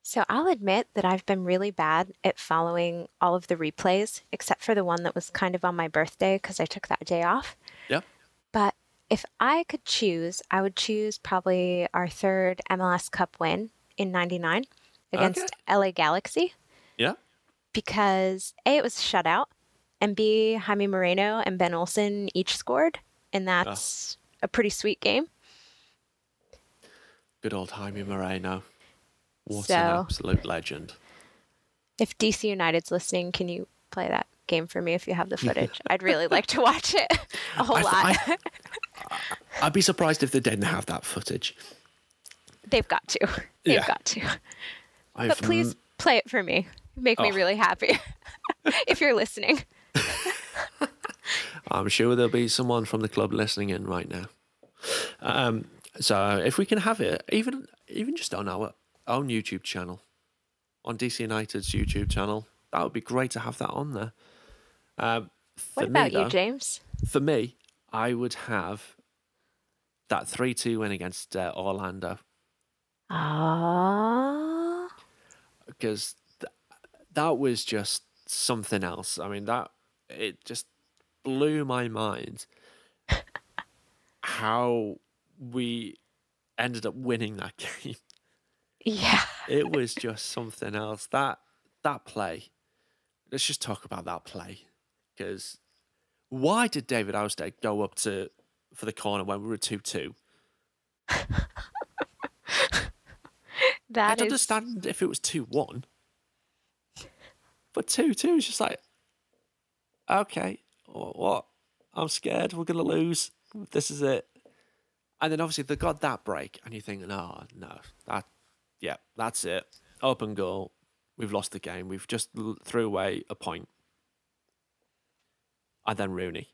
So I'll admit that I've been really bad at following all of the replays, except for the one that was kind of on my birthday because I took that day off. Yep. But if I could choose, I would choose probably our third MLS Cup win in 99 against LA Galaxy Yeah. because A, it was a shutout, and B, Jaime Moreno and Ben Olsen each scored, and ah. that's a pretty sweet game. Good old Jaime Moreno. What So- an absolute legend. If DC United's listening, can you play that game for me if you have the footage? I'd really like to watch it a whole I- lot. I- I'd be surprised if they didn't have that footage. They've got to. They've Yeah. got to. I've But please play it for me. Make me Oh. really happy. if you're listening. I'm sure there'll be someone from the club listening in right now. Um, so if we can have it, even even just on our own YouTube channel, on DC United's YouTube channel, that would be great to have that on there. Um, What me, about you, James? For me, I would have that three-two win against uh, Orlando Ah. because th- that was just something else. I mean, that it just blew my mind how we ended up winning that game. Yeah. It was just something else. That that play. Let's just talk about that play because why did David Ousted go up to for the corner when we were two two? That I'd is understand if it was 2 1. But 2 2 is just like, okay, what? I'm scared. We're going to lose. This is it. And then obviously they got that break, and you think, no, oh, no, that, yeah, that's it. Open goal. We've lost the game. We've just threw away a point. And then Rooney.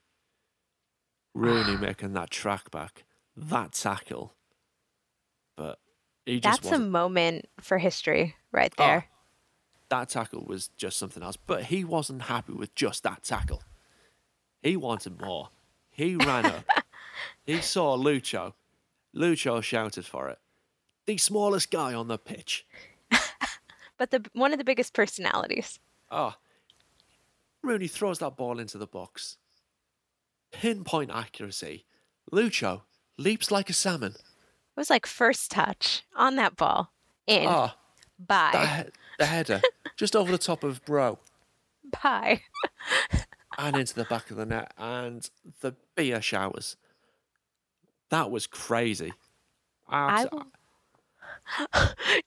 Rooney making that track back, that tackle. But he just that's a wasn't moment for history right Oh, there. That tackle was just something else. But he wasn't happy with just that tackle. He wanted more. He ran up. he saw Lucho. Lucho shouted for it. The smallest guy on the pitch. But the one of the biggest personalities. Oh. Rooney throws that ball into the box. Pinpoint accuracy. Lucho leaps like a salmon. It was like first touch on that ball. In. Ah, Bye. that the header just over the top of Bro Bye. and into the back of the net and the beer showers. That was crazy. Abs- will-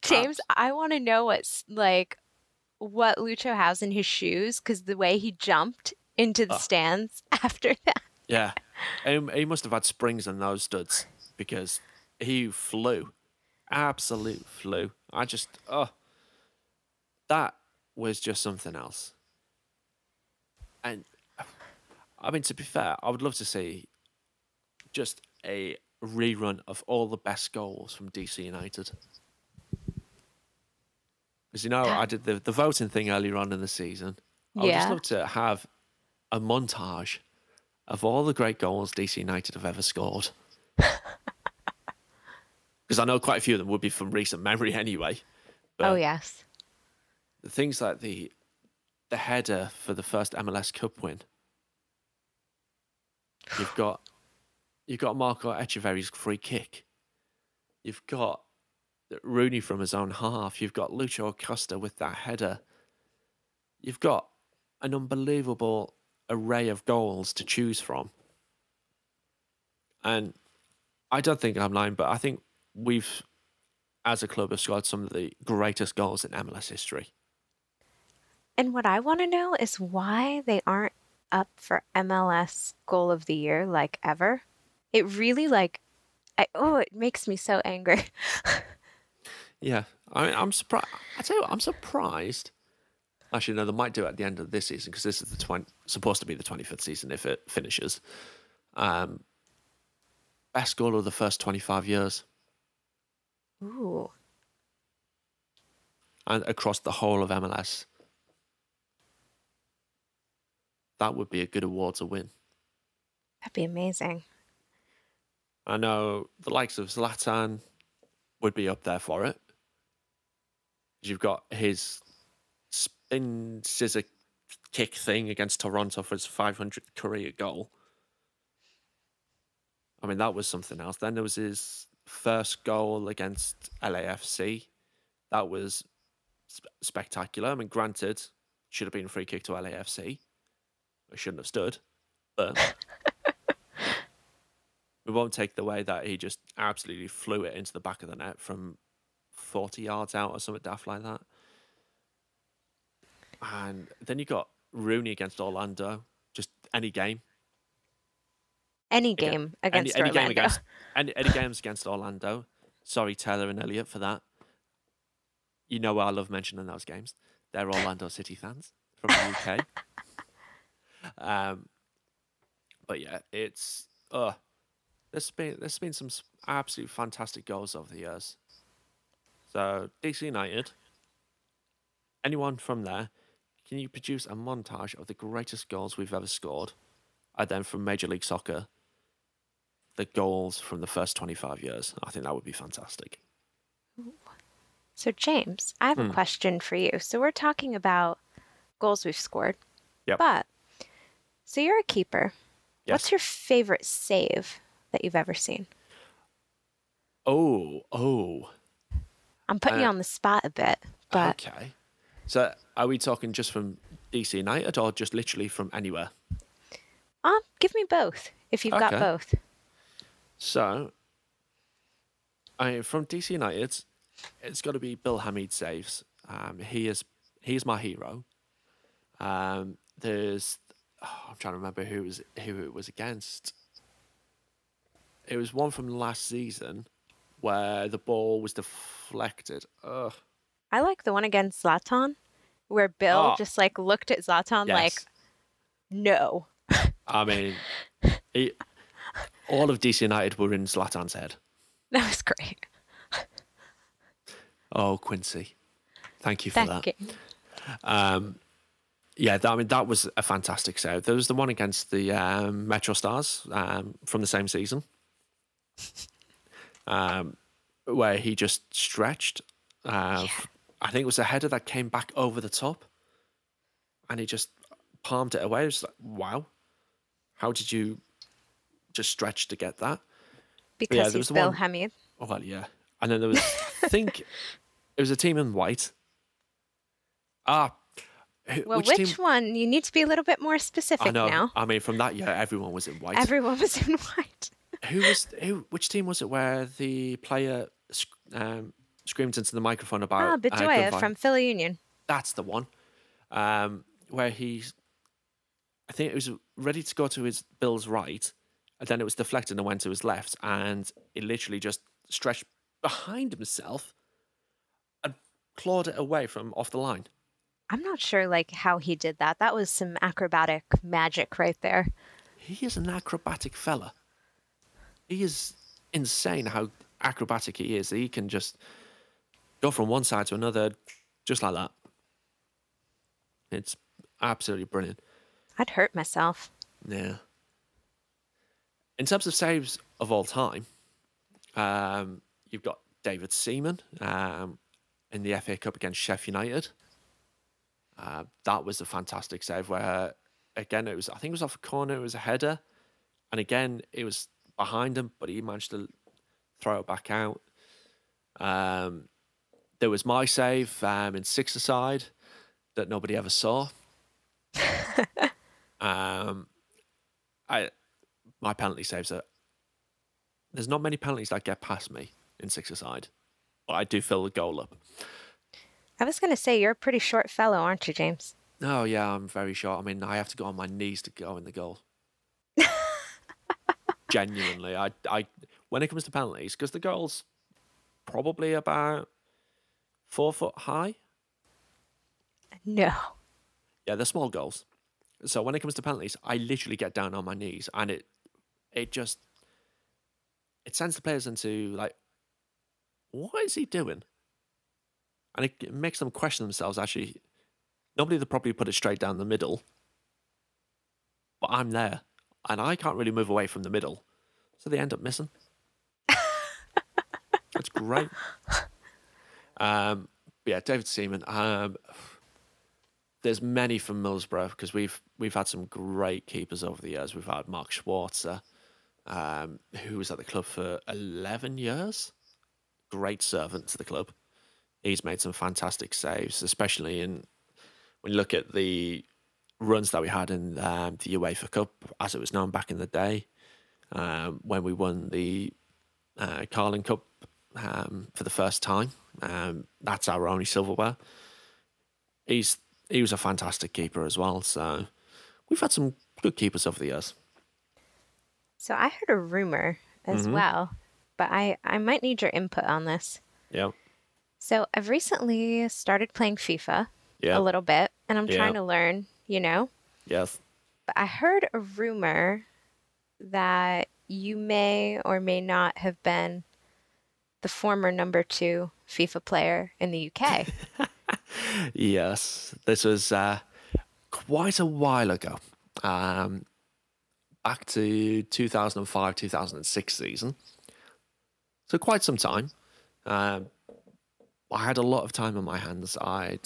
James, I want to know what's like what Lucho has in his shoes because the way he jumped into the Oh. stands after that. Yeah. He, he must have had springs in those studs because he flew. Absolute flew. I just, oh, that was just something else. And I mean, to be fair, I would love to see just a rerun of all the best goals from DC United. Because, you know, I did the, the voting thing earlier on in the season. I would just love to have a montage of all the great goals DC United have ever scored. Because I know quite a few of them would be from recent memory anyway. Oh, but oh yes. The things like the the header for the first MLS Cup win. You've got you've got Marco Etcheverry's free kick. You've got Rooney from his own half. You've got Lucho Acosta with that header. You've got an unbelievable array of goals to choose from. And I don't think I'm lying, but I think we've, as a club, have scored some of the greatest goals in MLS history. And what I want to know is why they aren't up for MLS goal of the year like ever. It really like I oh, it makes me so angry. Yeah, I mean, I'm surprised. I tell you what, I'm surprised. Actually, no, they might do it at the end of this season because this is the 20, supposed to be the 25th season if it finishes. Um, best goal of the first 25 years Ooh. and across the whole of MLS. That would be a good award to win. That'd be amazing. I know the likes of Zlatan would be up there for it. You've got his spin scissor kick thing against Toronto for his 500th career goal. I mean, that was something else. Then there was his first goal against LAFC. That was sp- spectacular. I mean, granted, should have been a free kick to LAFC. It shouldn't have stood, but we won't take the way that he just absolutely flew it into the back of the net from 40 yards out or something daft like that. And then you got Rooney against Orlando, just any game. Any Again, game against any, any Orlando. game against any, any games against Orlando. Sorry, Taylor and Elliot for that. you know I love mentioning those games. They're Orlando City fans from the UK. um, but yeah, it's uh, there's been there's been some absolute fantastic goals over the years. So DC United, anyone from there, can you produce a montage of the greatest goals we've ever scored, and then from Major League Soccer, the goals from the first 25 years? I think that would be fantastic. So, James, I have a Hmm. question for you. So, we're talking about goals we've scored. Yep. But, so you're a keeper. Yes. What's your favorite save that you've ever seen? Oh, oh. I'm putting you Uh, on the spot a bit, but okay. So are we talking just from DC United or just literally from anywhere? um, give me both if you've got Okay. both. So, I am from DC United, it's got to be Bill Hamid saves. Um, he is he is my hero. Um, there's oh, I'm trying to remember who it was who it was against. It was one from last season where the ball was deflected. Ugh. I like the one against Zlatan, where Bill Oh. just like looked at Zlatan like, no. I mean, he, all of DC United were in Zlatan's head. That was great. Oh, Quincy, thank you for That that. game. Um, yeah, that, I mean that was a fantastic save. There was the one against the um, Metro Stars um, from the same season, um, where he just stretched. Uh, f- I think it was a header that came back over the top, and he just palmed it away. It was like, wow, how did you just stretch to get that? Because there he's was the Bill one- Hamid. Oh well, yeah. And then there was, I think, it was a team in white. Ah, Well, which, which, team? one? You need to be a little bit more I specific know. now. I mean, from that year, everyone was in white. Everyone was in white. who was who? Which team was it where the player um, screamed into the microphone about? Ah, uh, Bedoya gun from Philly Union. That's the one. Um, where he, I think it was ready to go to his Bill's right, and then it was deflected and went to his left, and it literally just stretched behind himself and clawed it away from off the line. I'm not sure like how he did that. That was some acrobatic magic right there. He is an acrobatic fella. He is insane how acrobatic he is. He can just go from one side to another just like that. It's absolutely brilliant. I'd hurt myself. Yeah. In terms of saves of all time, um, you've got David Seaman um, in the FA Cup against Sheffield United. Uh, that was a fantastic save where, again, it was I think it was off a corner, it was a header, and again it was behind him, but he managed to throw it back out. Um, there was my save um, in six aside that nobody ever saw. um, I my penalty saves are there's not many penalties that get past me in six aside, but I do fill the goal up. I was going to say, you're a pretty short fellow, aren't you, James? Oh yeah, I'm very short. I mean, I have to go on my knees to go in the goal. Genuinely, I, I, when it comes to penalties, because the goal's probably about four foot high. No. Yeah, they're small goals. So when it comes to penalties, I literally get down on my knees, and it, it just, it sends the players into like, what is he doing? And it, makes them question themselves. Actually, nobody would probably put it straight down the middle, but I'm there, and I can't really move away from the middle, so they end up missing. That's great. Um, yeah, David Seaman. Um, there's many from Middlesbrough because we've we've had some great keepers over the years. We've had Mark Schwarzer, um, who was at the club for 11 years. Great servant to the club. He's made some fantastic saves, especially in when you look at the runs that we had in um, the UEFA Cup, as it was known back in the day, um, when we won the uh, Carling Cup um, for the first time. Um, that's our only silverware. He's he was a fantastic keeper as well. So we've had some good keepers over the years. So I heard a rumor as Mhm. well, but I, I might need your input on this. Yeah. So I've recently started playing FIFA Yeah. a little bit, and I'm Yeah. trying to learn, you know. Yes. But I heard a rumor that you may or may not have been the former number two FIFA player in the UK. Yes. This was uh, quite a while ago. Um, back to 2005, 2006 season. So quite some time. Um, I had a lot of time on my hands. I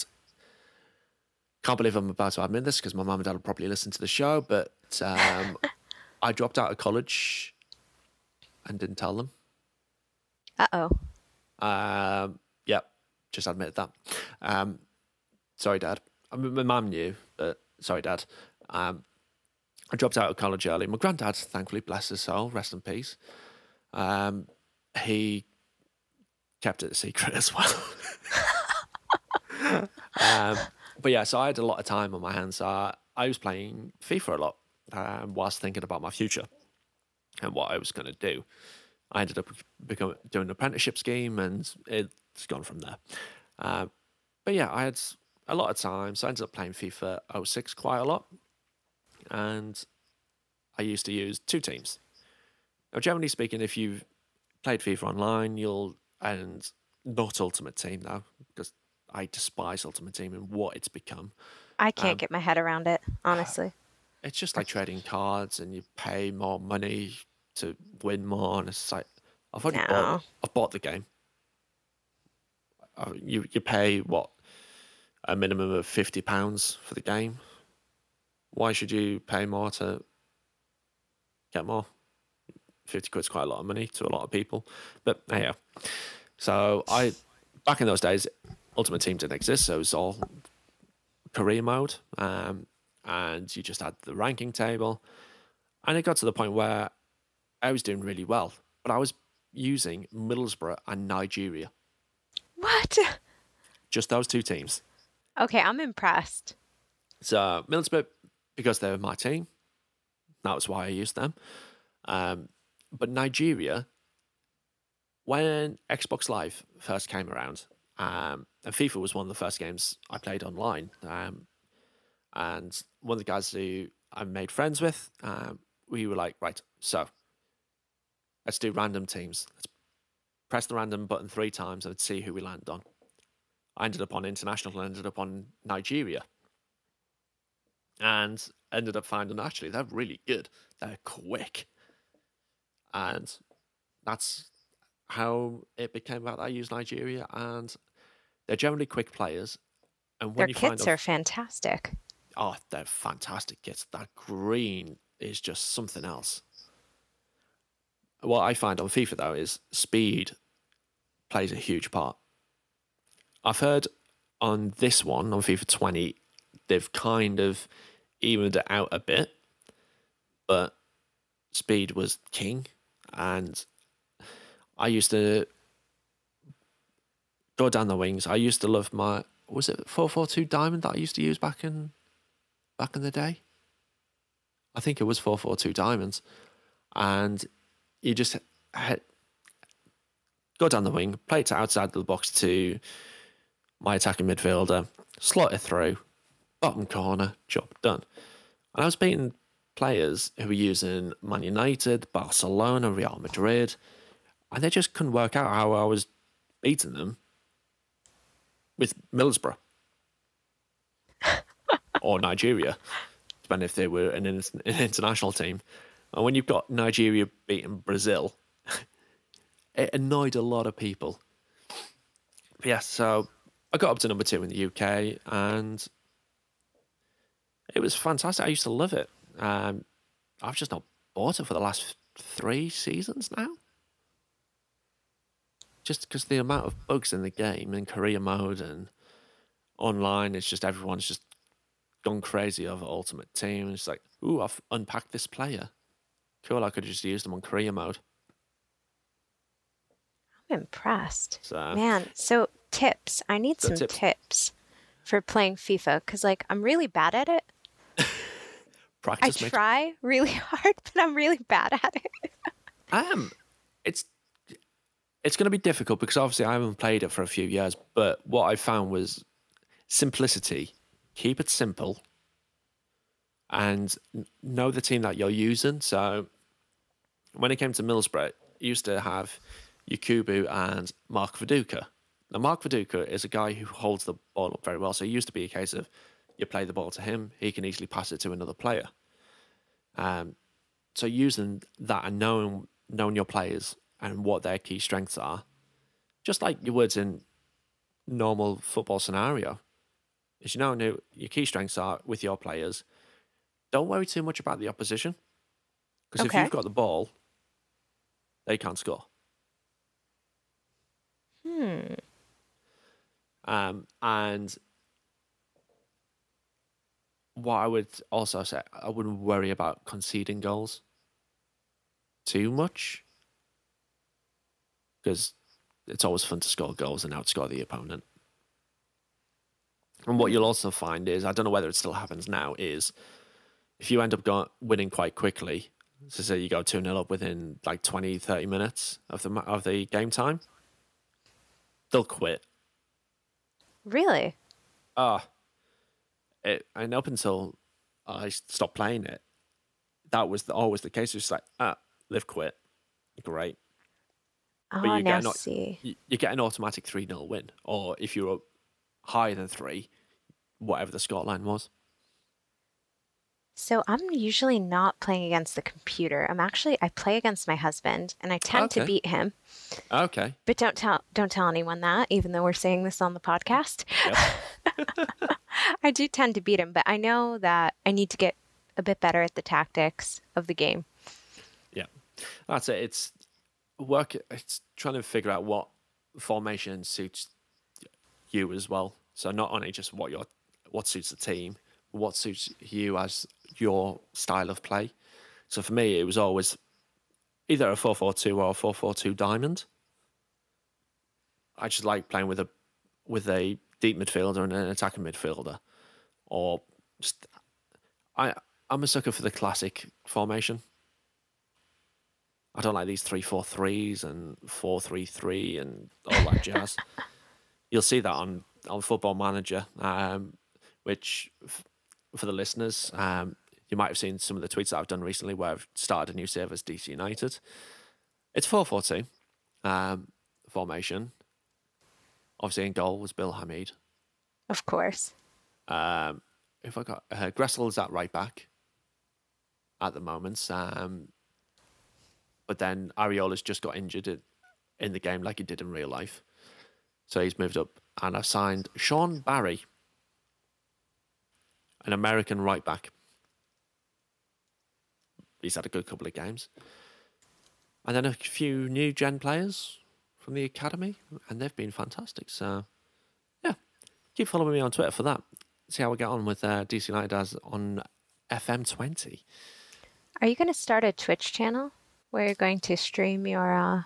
can't believe I'm about to admit this because my mum and dad will probably listen to the show, but um, I dropped out of college and didn't tell them. uh oh. Um, yep, just admitted that. Um, sorry, Dad. I mean, my mum knew, but sorry, Dad. Um, I dropped out of college early. My granddad, thankfully, bless his soul, rest in peace. Um, he kept it a secret as well. Um, but yeah, so I had a lot of time on my hands. Uh, I was playing FIFA a lot um, whilst thinking about my future and what I was going to do. I ended up doing an apprenticeship scheme, and it's gone from there. Uh, but yeah, I had a lot of time, so I ended up playing FIFA 06 quite a lot, and I used to use two teams. Now, generally speaking, if you've played FIFA online, you'll and not Ultimate Team now because I despise Ultimate Team and what it's become. I can't Um, get my head around it, honestly. It's just like trading cards, and you pay more money to win more. And it's like I've already No. bought. I've bought the game. You you pay what a minimum of fifty pounds for the game. Why should you pay more to get more? Fifty quid's quite a lot of money to a lot of people, but yeah. So I back in those days, Ultimate Team didn't exist, so it was all career mode, um, and you just had the ranking table, and it got to the point where I was doing really well, but I was using Middlesbrough and Nigeria, What? just those two teams. Okay, I'm impressed. So Middlesbrough, because they were my team, that was why I used them. Um, but Nigeria, when Xbox Live first came around, um, and FIFA was one of the first games I played online, um, and one of the guys who I made friends with, um, we were like, right, so let's do random teams. Let's press the random button three times and see who we land on. I ended up on international and ended up on Nigeria and ended up finding actually they're really good. They're quick, and that's how it became about. I use Nigeria, and they're generally quick players. And when Their you kits them- are fantastic. oh, they're fantastic kits. That green is just something else. What I find on FIFA though is speed plays a huge part. I've heard on this one on FIFA 20, they've kind of evened it out a bit, but speed was king, and I used to go down the wings. I used to love my was it four four two diamond that I used to use back in back in the day. I think it was four four two diamonds, and you just had, go down the wing, play it outside the box to my attacking midfielder, slot it through, bottom corner, job done. And I was beating players who were using Man United, Barcelona, Real Madrid, and they just couldn't work out how I was beating them with Middlesbrough or Nigeria, depending if they were an, an international team. And when you've got Nigeria beating Brazil, it annoyed a lot of people. But yeah, so I got up to number two in the UK, and it was fantastic. I used to love it. Um, I've just not bought it for the last three seasons now. Just because the amount of bugs in the game in career mode and online, it's just everyone's just gone crazy over Ultimate Team. It's like, ooh, I've unpacked this player. Cool, I could just use them on career mode. I'm impressed. So Man, so tips. I need So some tips. tips for playing FIFA because, like, I'm really bad at it. I practice makes try really hard, but I'm really bad at it. I am. it's it's going to be difficult because obviously I haven't played it for a few years. But what I found was simplicity. Keep it simple, and know the team that you're using. So when it came to Middlesbrough, you used to have Yakubu and Mark Viduka. Now, Mark Viduka is a guy who holds the ball up very well. So it used to be a case of you play the ball to him, he can easily pass it to another player. Um, so using that and knowing knowing your players and what their key strengths are, just like you would in normal football scenario, is you know your key strengths are with your players. Don't worry too much about the opposition, because Okay. if you've got the ball, they can't score. Hmm. Um, and what I would also say, I wouldn't worry about conceding goals too much because it's always fun to score goals and outscore the opponent. And what you'll also find is, I don't know whether it still happens now, is if you end up go- winning quite quickly, so say you go 2 0 up within like 20, 30 minutes of the, of the game time, they'll quit Really? ah, it, and up until I stopped playing it, that was the, always the case. It's like, ah, they've quit. Great. Oh, you now get not- see. You, you get an automatic 3 0 win. Or if you're up higher than three, whatever the scoreline was. So I'm usually not playing against the computer. I'm actually I play against my husband and I tend to beat him. Okay. But don't tell don't tell anyone that, even though we're saying this on the podcast. Yep. I do tend to beat him, but I know that I need to get a bit better at the tactics of the game. Yeah. That's it. It's work. It's trying to figure out what formation suits you as well. So not only just what your what suits the team, what suits you as your style of play. So for me, it was always either a four four two or a four four two diamond. I just like playing with a with a deep midfielder and an attacking midfielder, or just I I'm a sucker for the classic formation. I don't like these three four threes and four three three and all that jazz. You'll see that on on Football Manager, um, which f- for the listeners, um, you might have seen some of the tweets that I've done recently where I've started a new service, DC United. It's four four two um, formation. Obviously, in goal was Bill Hamid. Of course. Um, if I got uh, Gressel is at right back at the moment, um, but then Arriola's just got injured in, in the game like he did in real life, so he's moved up, and I've signed Sean Barry, an American right back. He's had a good couple of games, and then a few new gen players from the academy, and they've been fantastic. So, yeah, keep following me on Twitter for that see how we get on with uh, DC United as on FM20. Are you going to start a Twitch channel where you're going to stream your uh,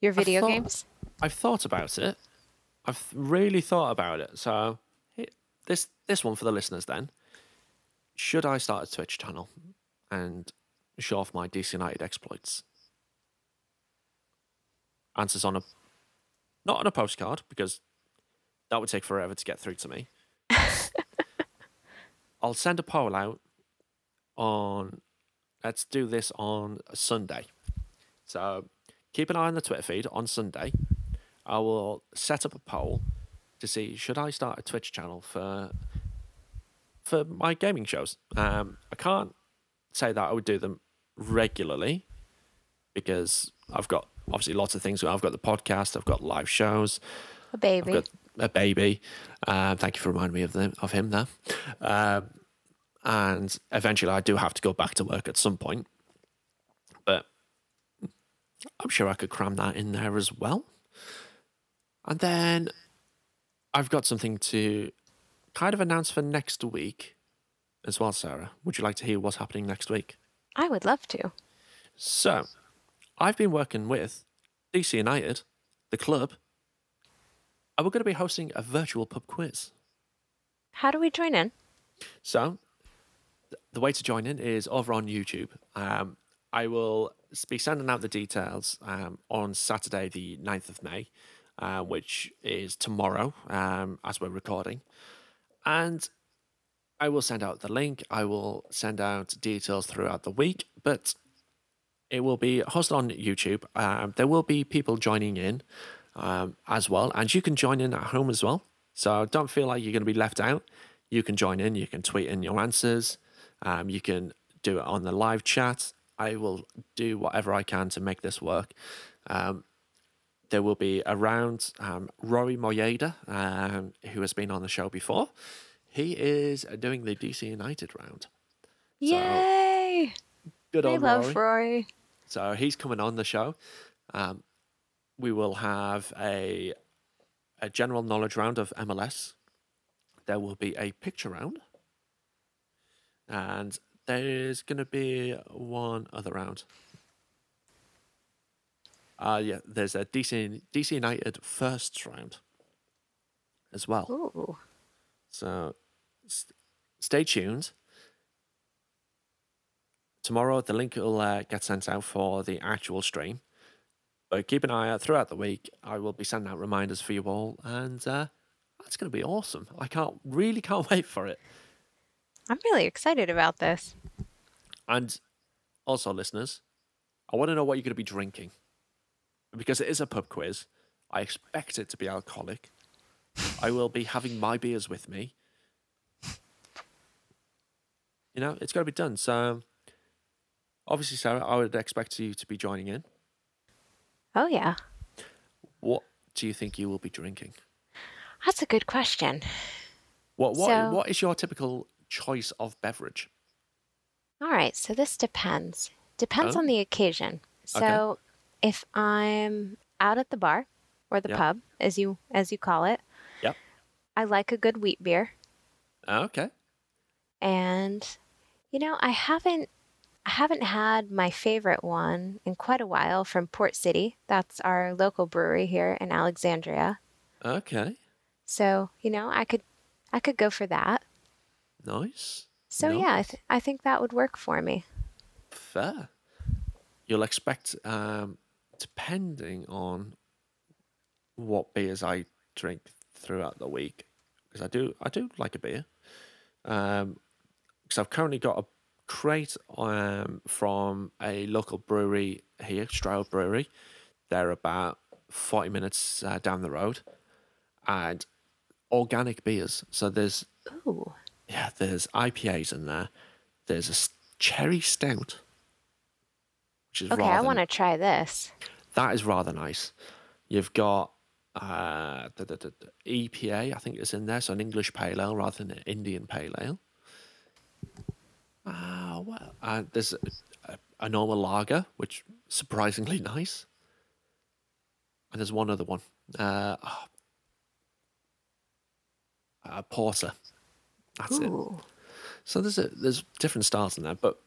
your video thought- games? I've thought about it. I've really thought about it. So this this one for the listeners then. Should I start a Twitch channel and show off my DC United exploits? Answers on a not on a postcard because that would take forever to get through to me. I'll send a poll out on let's do this on a Sunday. So keep an eye on the Twitter feed on Sunday. I will set up a poll to see should I start a Twitch channel for for my gaming shows. Um, I can't say that I would do them regularly because I've got obviously lots of things. I've got the podcast, I've got live shows, A baby. I've got a baby. Um, thank you for reminding me of them of him there. Um, and eventually, I do have to go back to work at some point, but I'm sure I could cram that in there as well. And then I've got something to kind of announce for next week as well, Sarah. Would you like to hear what's happening next week? I would love to. So, I've been working with DC United, the club, and we're going to be hosting a virtual pub quiz. How do we join in? So, the way to join in is over on YouTube. Um, I will be sending out the details um, on Saturday, the 9th of May, uh, which is tomorrow um, as we're recording. And I will send out the link. I will send out details throughout the week, but it will be hosted on YouTube. Um, there will be people joining in um, as well, and you can join in at home as well. So don't feel like you're going to be left out. You can join in. You can tweet in your answers. Um, you can do it on the live chat. I will do whatever I can to make this work. Um, there will be around um, Rory Moyeda, um, who has been on the show before. He is doing the DC United round. Yay! Good I old love Rory. Rory. So he's coming on the show. Um, we will have a a general knowledge round of MLS. There will be a picture round, and there's going to be one other round. Uh, yeah, there's a DC DC United first round as well. Ooh. So st- stay tuned. Tomorrow, the link will uh, get sent out for the actual stream. But keep an eye out throughout the week. I will be sending out reminders for you all, and uh, that's going to be awesome. I can't really can't wait for it. I'm really excited about this. And also, listeners, I want to know what you're going to be drinking because it is a pub quiz. I expect it to be alcoholic. I will be having my beers with me. You know, it's got to be done. So, obviously, Sarah, I would expect you to be joining in. Oh, yeah. What do you think you will be drinking? That's a good question. What what So- what is your typical choice of beverage? All right, so this depends. Depends Oh. on the occasion. So if I'm out at the bar or the Yeah. pub, as you as you call it, Yep. I like a good wheat beer. Ah, okay. And you know, I haven't I haven't had my favorite one in quite a while from Port City. That's our local brewery here in Alexandria. Okay. So, you know, I could I could go for that. Nice. So yeah, I, th- I think that would work for me. Fair. You'll expect, um, depending on what beers I drink throughout the week, because I do, I do like a beer. Um, because I've currently got a crate um from a local brewery here, Stroud Brewery. They're about forty minutes uh, down the road, and organic beers. So there's Ooh. Yeah, there's IPAs in there. There's a cherry stout, which is Okay, I want to try this. that is rather nice. You've got uh, the, the, the, EPA, I think it's in there, so an English pale ale rather than an Indian pale ale. Ah, well, uh, there's a, a, a normal lager, which surprisingly nice. And there's one other one, uh, oh, a porter. That's it. So there's a, there's different styles in there, but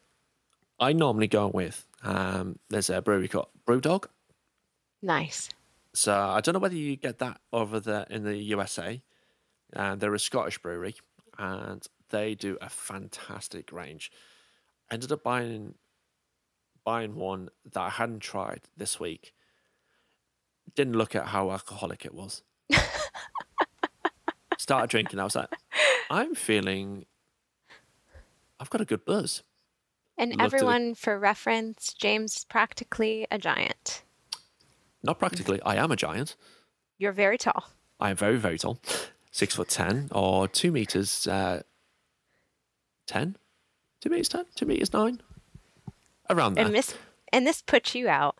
I normally go with um, there's a brewery called Brewdog. Nice. So I don't know whether you get that over there in the USA. And they're a Scottish brewery, and they do a fantastic range. I ended up buying buying one that I hadn't tried this week. Didn't look at how alcoholic it was. Started drinking. I was like, I'm feeling. I've got a good buzz. And Looked at the- everyone, for reference, James is practically a giant. Not practically. I am a giant. You're very tall. I am very, very tall. Six foot ten or two meters uh, ten? Two meters ten? Two meters nine? Around there. And this and this puts you out.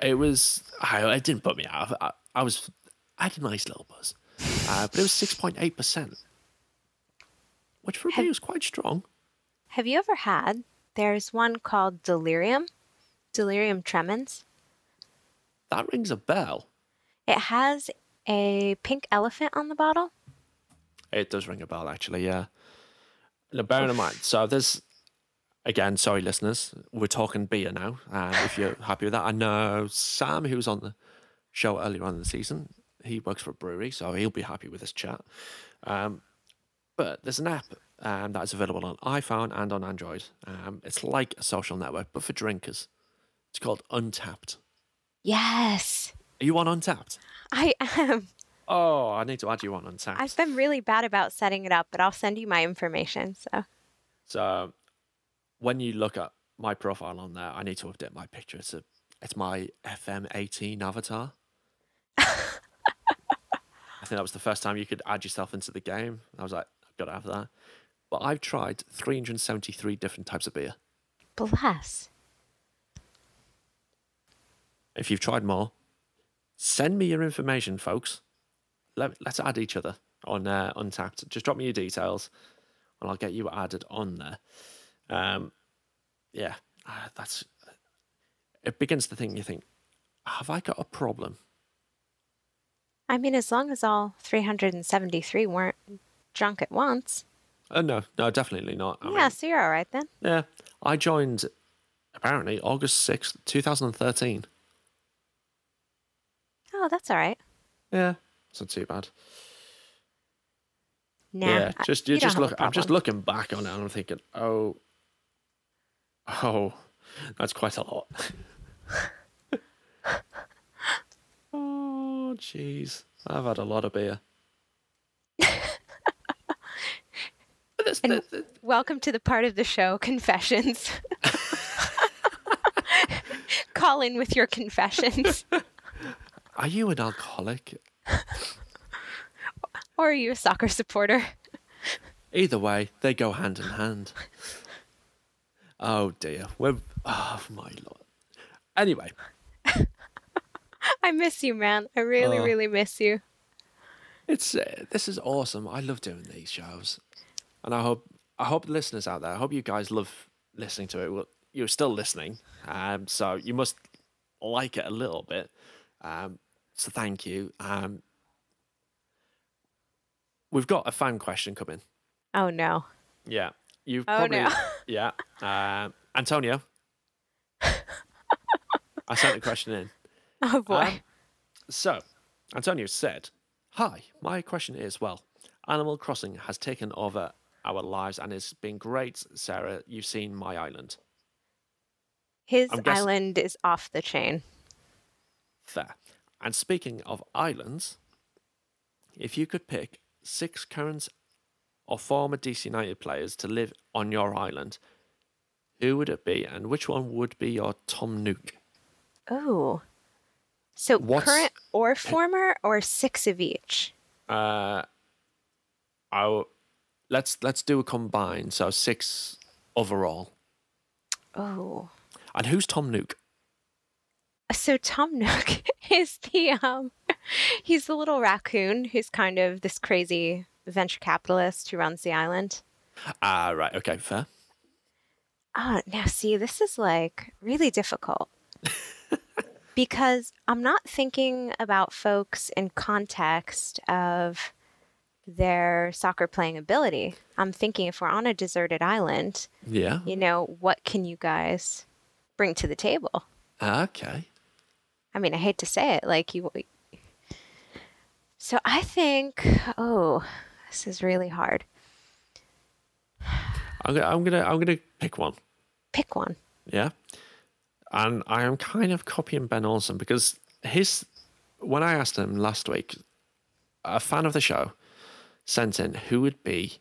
it was I, it didn't put me out. I, I was I had a nice little buzz. Uh, but it was six point eight percent. Which for Have- me was quite strong. Have you ever had? There's one called Delirium, Delirium Tremens. That rings a bell. It has a pink elephant on the bottle. It does ring a bell, actually. Yeah. Now, bearing in mind, so there's again, sorry, listeners, we're talking beer now. Um, if you're happy with that, I know Sam, who was on the show earlier on in the season, he works for a brewery, so he'll be happy with this chat. Um, but there's an app um, that is available on iPhone and on Android. Um, it's like a social network, but for drinkers. It's called Untappd. Yes, Are you on Untappd? I am. Oh, I need to add you on Untappd. I've been really bad about setting it up, but I'll send you my information. So, So when you look at my profile on there, I need to update my picture. It's a it's my FM18 avatar. I think that was the first time you could add yourself into the game. I was like, got to have that. But I've tried 373 different types of beer. bless. If you've tried more, send me your information, folks. Let, let's add each other on uh, Untappd. Just drop me your details, and I'll get you added on there. Um, yeah, uh, that's. It begins to think. You think, have I got a problem? I mean, as long as all 373 weren't drunk at once. Oh no, no, definitely not. I yeah, mean, so you're all right then. yeah. I joined apparently August sixth, two thousand and thirteen. Oh, that's all right. Yeah, it's not too bad. Nah, yeah, just you just look. I'm just looking back on it, and I'm thinking, oh, oh, that's quite a lot. oh, jeez, I've had a lot of beer. This- And- the- the- Welcome to the part of the show, confessions. Call in with your confessions. are you an alcoholic? or are you a soccer supporter? Either way, they go hand in hand. Oh dear, we're oh my lord. Anyway, I miss you, man. I really, Oh. really miss you. It's uh, this is awesome. I love doing these shows, and I hope I hope the listeners out there. I hope you guys love listening to it. Well, you're still listening, um, so you must like it a little bit. Um, so thank you. Um, we've got a fan question coming. Oh, no. Yeah, you've Oh, probably no. yeah. Um, Antonio, I sent the question in. Oh, boy. Um, so, Antonio said, Hi, my question is well, Animal Crossing has taken over our lives and it's been great, Sarah. You've seen my island. His guess- island is off the chain. Fair. And speaking of islands, if you could pick six current or former DC United players to live on your island, who would it be and which one would be your Tom Nook? Oh. So What's- current or former or six of each? Uh, I'll, let's let's do a combine. So six overall. Oh. And who's Tom Nook? So Tom Nook is the um he's the little raccoon who's kind of this crazy venture capitalist who runs the island. Ah, right. Okay, fair. Oh, now see, this is like really difficult. because I'm not thinking about folks in context of their soccer playing ability. I'm thinking if we're on a deserted island, Yeah. you know, what can you guys bring to the table? Okay. I mean, I hate to say it, like you. So I think, oh, this is really hard. I'm gonna I'm gonna I'm gonna pick one. Pick one. Yeah. And I am kind of copying Ben Olsen because his when I asked him last week, a fan of the show sent in who would be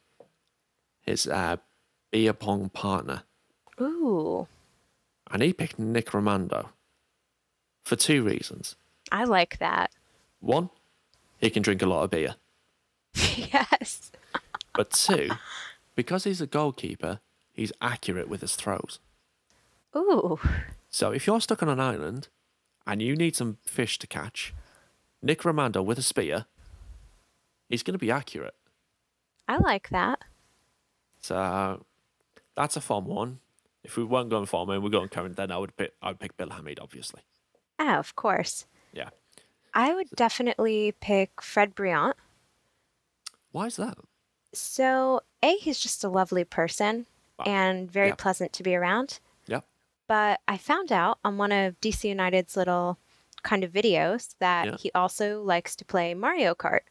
his uh, beer pong partner, Ooh, and he picked Nick Rimando for two reasons. I like that. One, he can drink a lot of beer, yes. but two, because he's a goalkeeper, he's accurate with his throws. Ooh, So if you're stuck on an island and you need some fish to catch, Nick Rimando with a spear, he's going to be accurate. I like that. So that's a fun one. If we weren't going form and we're going current, then I would pick I would pick Bill Hamid, obviously. Ah, of course. Yeah. I would definitely pick Fred Brillant. Why is that? So, A, he's just a lovely person Wow. and very Yeah. pleasant to be around. Yep. But I found out on one of DC United's little kind of videos that Yeah. he also likes to play Mario Kart.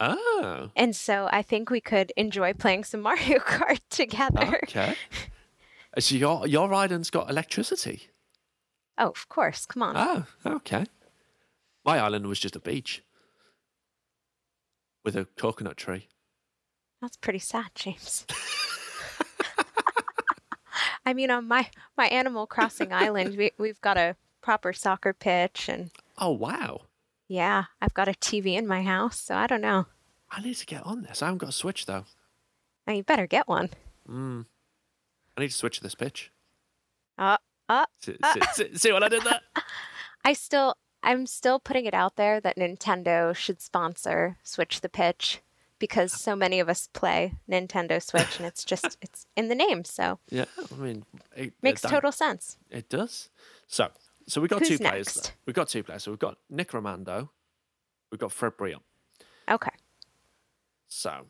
Oh, And so I think we could enjoy playing some Mario Kart together. okay. Uh, so your your island's got electricity. Oh, of course. Come on. Oh, okay. My island was just a beach with a coconut tree. That's pretty sad, James. I mean, on my my Animal Crossing island, we we've got a proper soccer pitch, and Oh, wow. Yeah, I've got a TV in my house. So I don't know. I need to get on this. I haven't got a Switch, though. Now you better get one. Mm. I need to switch this pitch. Uh, uh, See, uh. see, see, see what I did there? I still, I'm still putting it out there that Nintendo should sponsor Switch the Pitch because so many of us play Nintendo Switch, and it's just it's in the name, so Yeah, I mean, it makes total sense. It does. So, so we've got Who's two players. There. We've got two players. So we've got Nick Rimando. We've got Fred Brillant. Okay. So,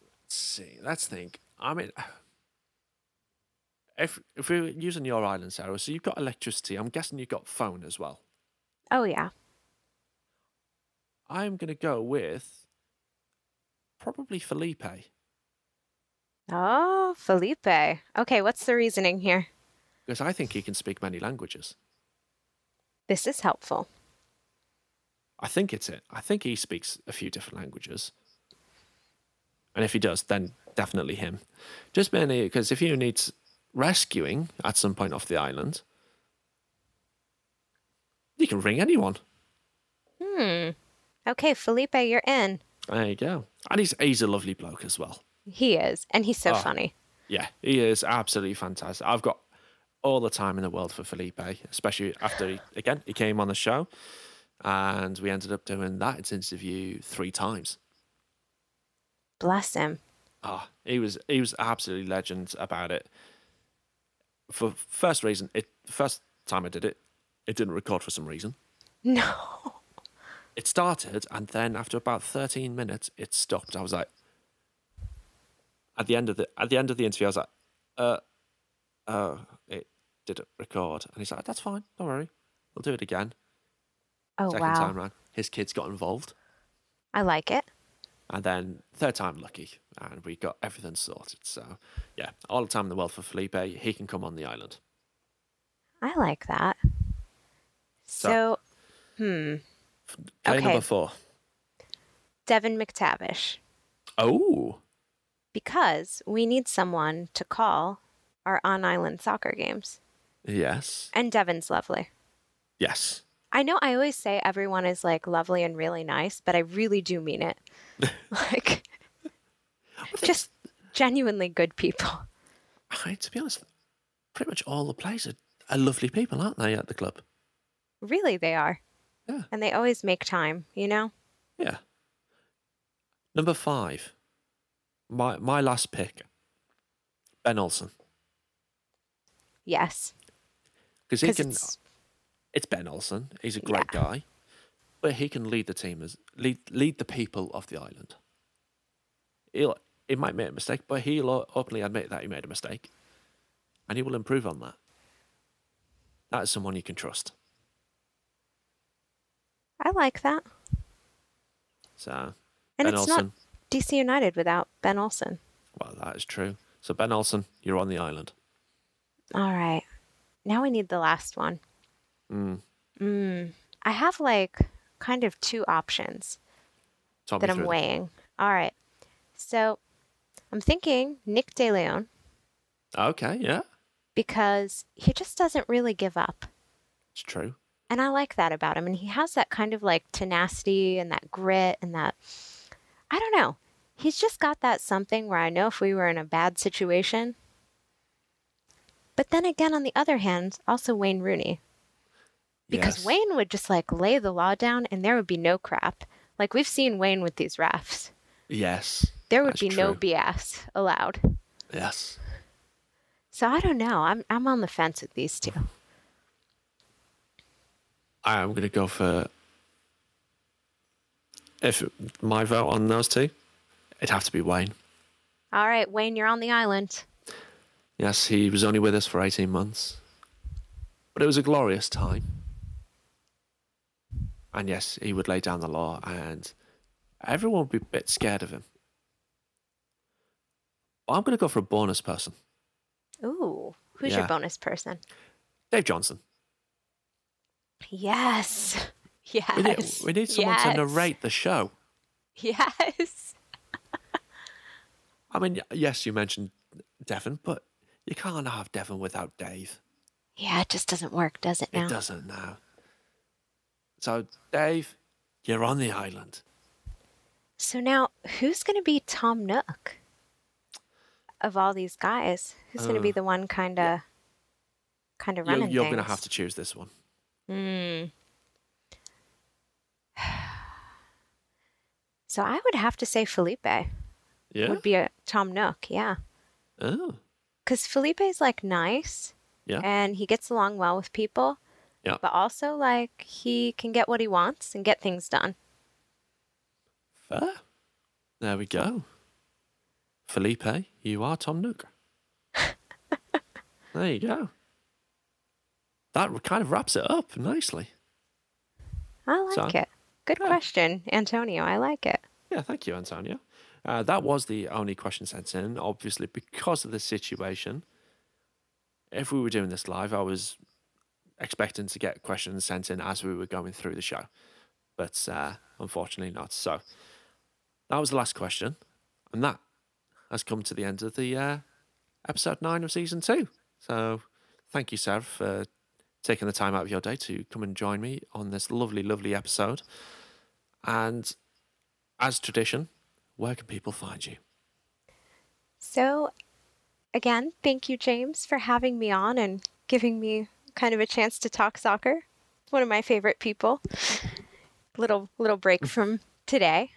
let's see. Let's think. I mean, if if we're using your island, Sarah, so you've got electricity. I'm guessing you've got phone as well. Oh yeah. I'm going to go with probably Felipe. Oh, Felipe. Okay, what's the reasoning here? Because I think he can speak many languages. This is helpful. I think it's it. I think he speaks a few different languages. And if he does, then definitely him. Just mainly because if he needs rescuing at some point off the island, you can ring anyone. Hmm. Okay, Felipe, you're in. There you go. And he's, he's a lovely bloke as well. He is, and he's so Oh. funny. Yeah, he is absolutely fantastic. I've got all the time in the world for Felipe, especially after he, again, he came on the show and we ended up doing that interview three times. Bless him. Ah, he was he was absolutely legend about it. For first reason, it first time I did it, it didn't record for some reason. No. It started, and then after about thirteen minutes, it stopped. I was like, at the end of the at the end of the interview, I was like, uh, uh, it didn't record, and he's like, that's fine, don't worry, we'll do it again. Oh Second wow. time round, his kids got involved, I like it. and then third time lucky, and we got everything sorted. So, yeah, all the time in the world for Felipe. He can come on the island. I like that. So- So, hmm. Play Okay. number four. Devon McTavish. Oh, Because we need someone to call our on island soccer games. Yes, And Devon's lovely. yes. I know I always say everyone is like lovely and really nice, but I really do mean it. like, just genuinely good people. I, to be honest, pretty much all the players are, are lovely people, aren't they, at the club? Really, they are. Yeah. And they always make time, you know? Yeah. Number five. My my last pick. Ben Olsen. Yes. Because he can it's it's Ben Olsen. He's a great guy. But he can lead the team as lead lead the people of the island. He'll he might make a mistake, but he'll openly admit that he made a mistake. And he will improve on that. That is someone you can trust. I like that. So And Ben it's Olsen. not DC United without Ben Olsen. Well, that is true. So Ben Olsen, you're on the island. All right. Now we need the last one. Mm. Mm. I have like kind of two options Talk that I'm weighing. All right. So I'm thinking Nick De Leon Okay, yeah, because he just doesn't really give up. it's true. And I like that about him. And he has that kind of like tenacity and that grit and that, I don't know. He's just got that something where I know if we were in a bad situation. But then again, on the other hand, also Wayne Rooney. Because Yes. Wayne would just like lay the law down and there would be no crap. Like we've seen Wayne with these refs. Yes. There would be no. BS allowed. Yes. So I don't know. I'm I'm on the fence with these two. I am going to go for. If my vote on those two, it'd have to be Wayne. All right, Wayne, you're on the island. Yes, he was only with us for 18 months. But it was a glorious time. And yes, he would lay down the law, and everyone would be a bit scared of him. I'm going to go for a bonus person Ooh, who's Yeah. your bonus person? Dave Johnson. Yes. Yes. We need, we need someone yes. to narrate the show. Yes. I mean, yes, you mentioned Devon, but you can't have Devon without Dave. Yeah, it just doesn't work, does it now? It doesn't now. So, Dave, you're on the island. So now, who's going to be Tom Nook of all these guys? Who's going to be Uh, the one kind of, kind of You're, running you're going to have to choose this one. Hmm. So I would have to say Felipe Yeah. would be a Tom Nook, yeah, Oh, because Felipe's like nice, Yeah. and he gets along well with people, Yeah. but also like he can get what he wants and get things done. fair. There we go. Felipe, you are Tom Nook. there you go. That kind of wraps it up nicely. I like So, it. Good yeah. question, Antonio. I like it. Yeah, thank you, Antonio. Uh, that was the only question sent in. Obviously, because of the situation, if we were doing this live, I was expecting to get questions sent in as we were going through the show, but uh, unfortunately not. So that was the last question, and that has come to the end of the uh, episode nine of season two. So thank you, Sarah, for taking the time out of your day to come and join me on this lovely, lovely episode. And as tradition, where can people find you? So, again, thank you, James, for having me on and giving me kind of a chance to talk soccer. One of my favorite people. Little little break from today,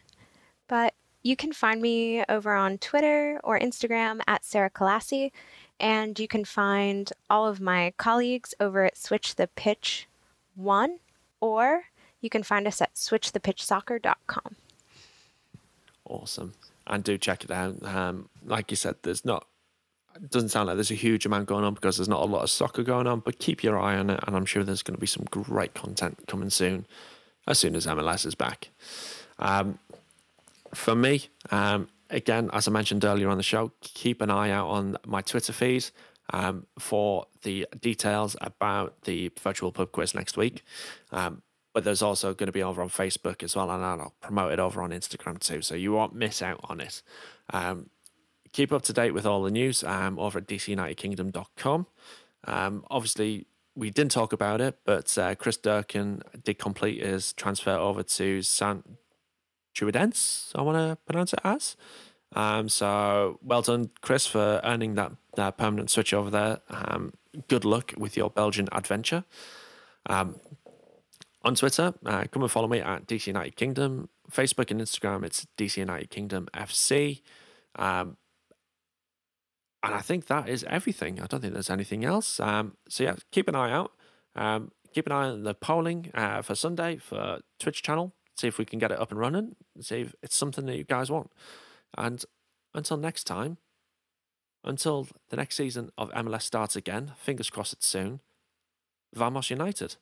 but you can find me over on Twitter or Instagram at Sarah Collassi, and you can find all of my colleagues over at Switch the Pitch One, or you can find us at switchthepitchsoccer.com. Awesome. And do check it out. Um, like you said, there's not, it doesn't sound like there's a huge amount going on because there's not a lot of soccer going on, but keep your eye on it. And I'm sure there's going to be some great content coming soon, as soon as MLS is back. Um, for me, um, again, as I mentioned earlier on the show, keep an eye out on my Twitter feed um, for the details about the virtual pub quiz next week. Um, but there's also going to be over on Facebook as well, and I'll promote it over on Instagram too, so you won't miss out on it. Um, keep up to date with all the news um, over at dcunitedkingdom.com. Um, obviously, we didn't talk about it, but uh, Chris Durkin did complete his transfer over to San Truidense, I want to pronounce it as. Um, so well done, Chris, for earning that, that permanent switch over there. Um, good luck with your Belgian adventure. Um, on Twitter, uh, come and follow me at DC United Kingdom. Facebook and Instagram, it's DC United Kingdom FC. Um, and I think that is everything. I don't think there's anything else. Um, so yeah, keep an eye out. Um, keep an eye on the polling uh, for Sunday for Twitch channel. See if we can get it up and running. See if it's something that you guys want. And until next time, until the next season of MLS starts again, fingers crossed it's soon. Vamos United.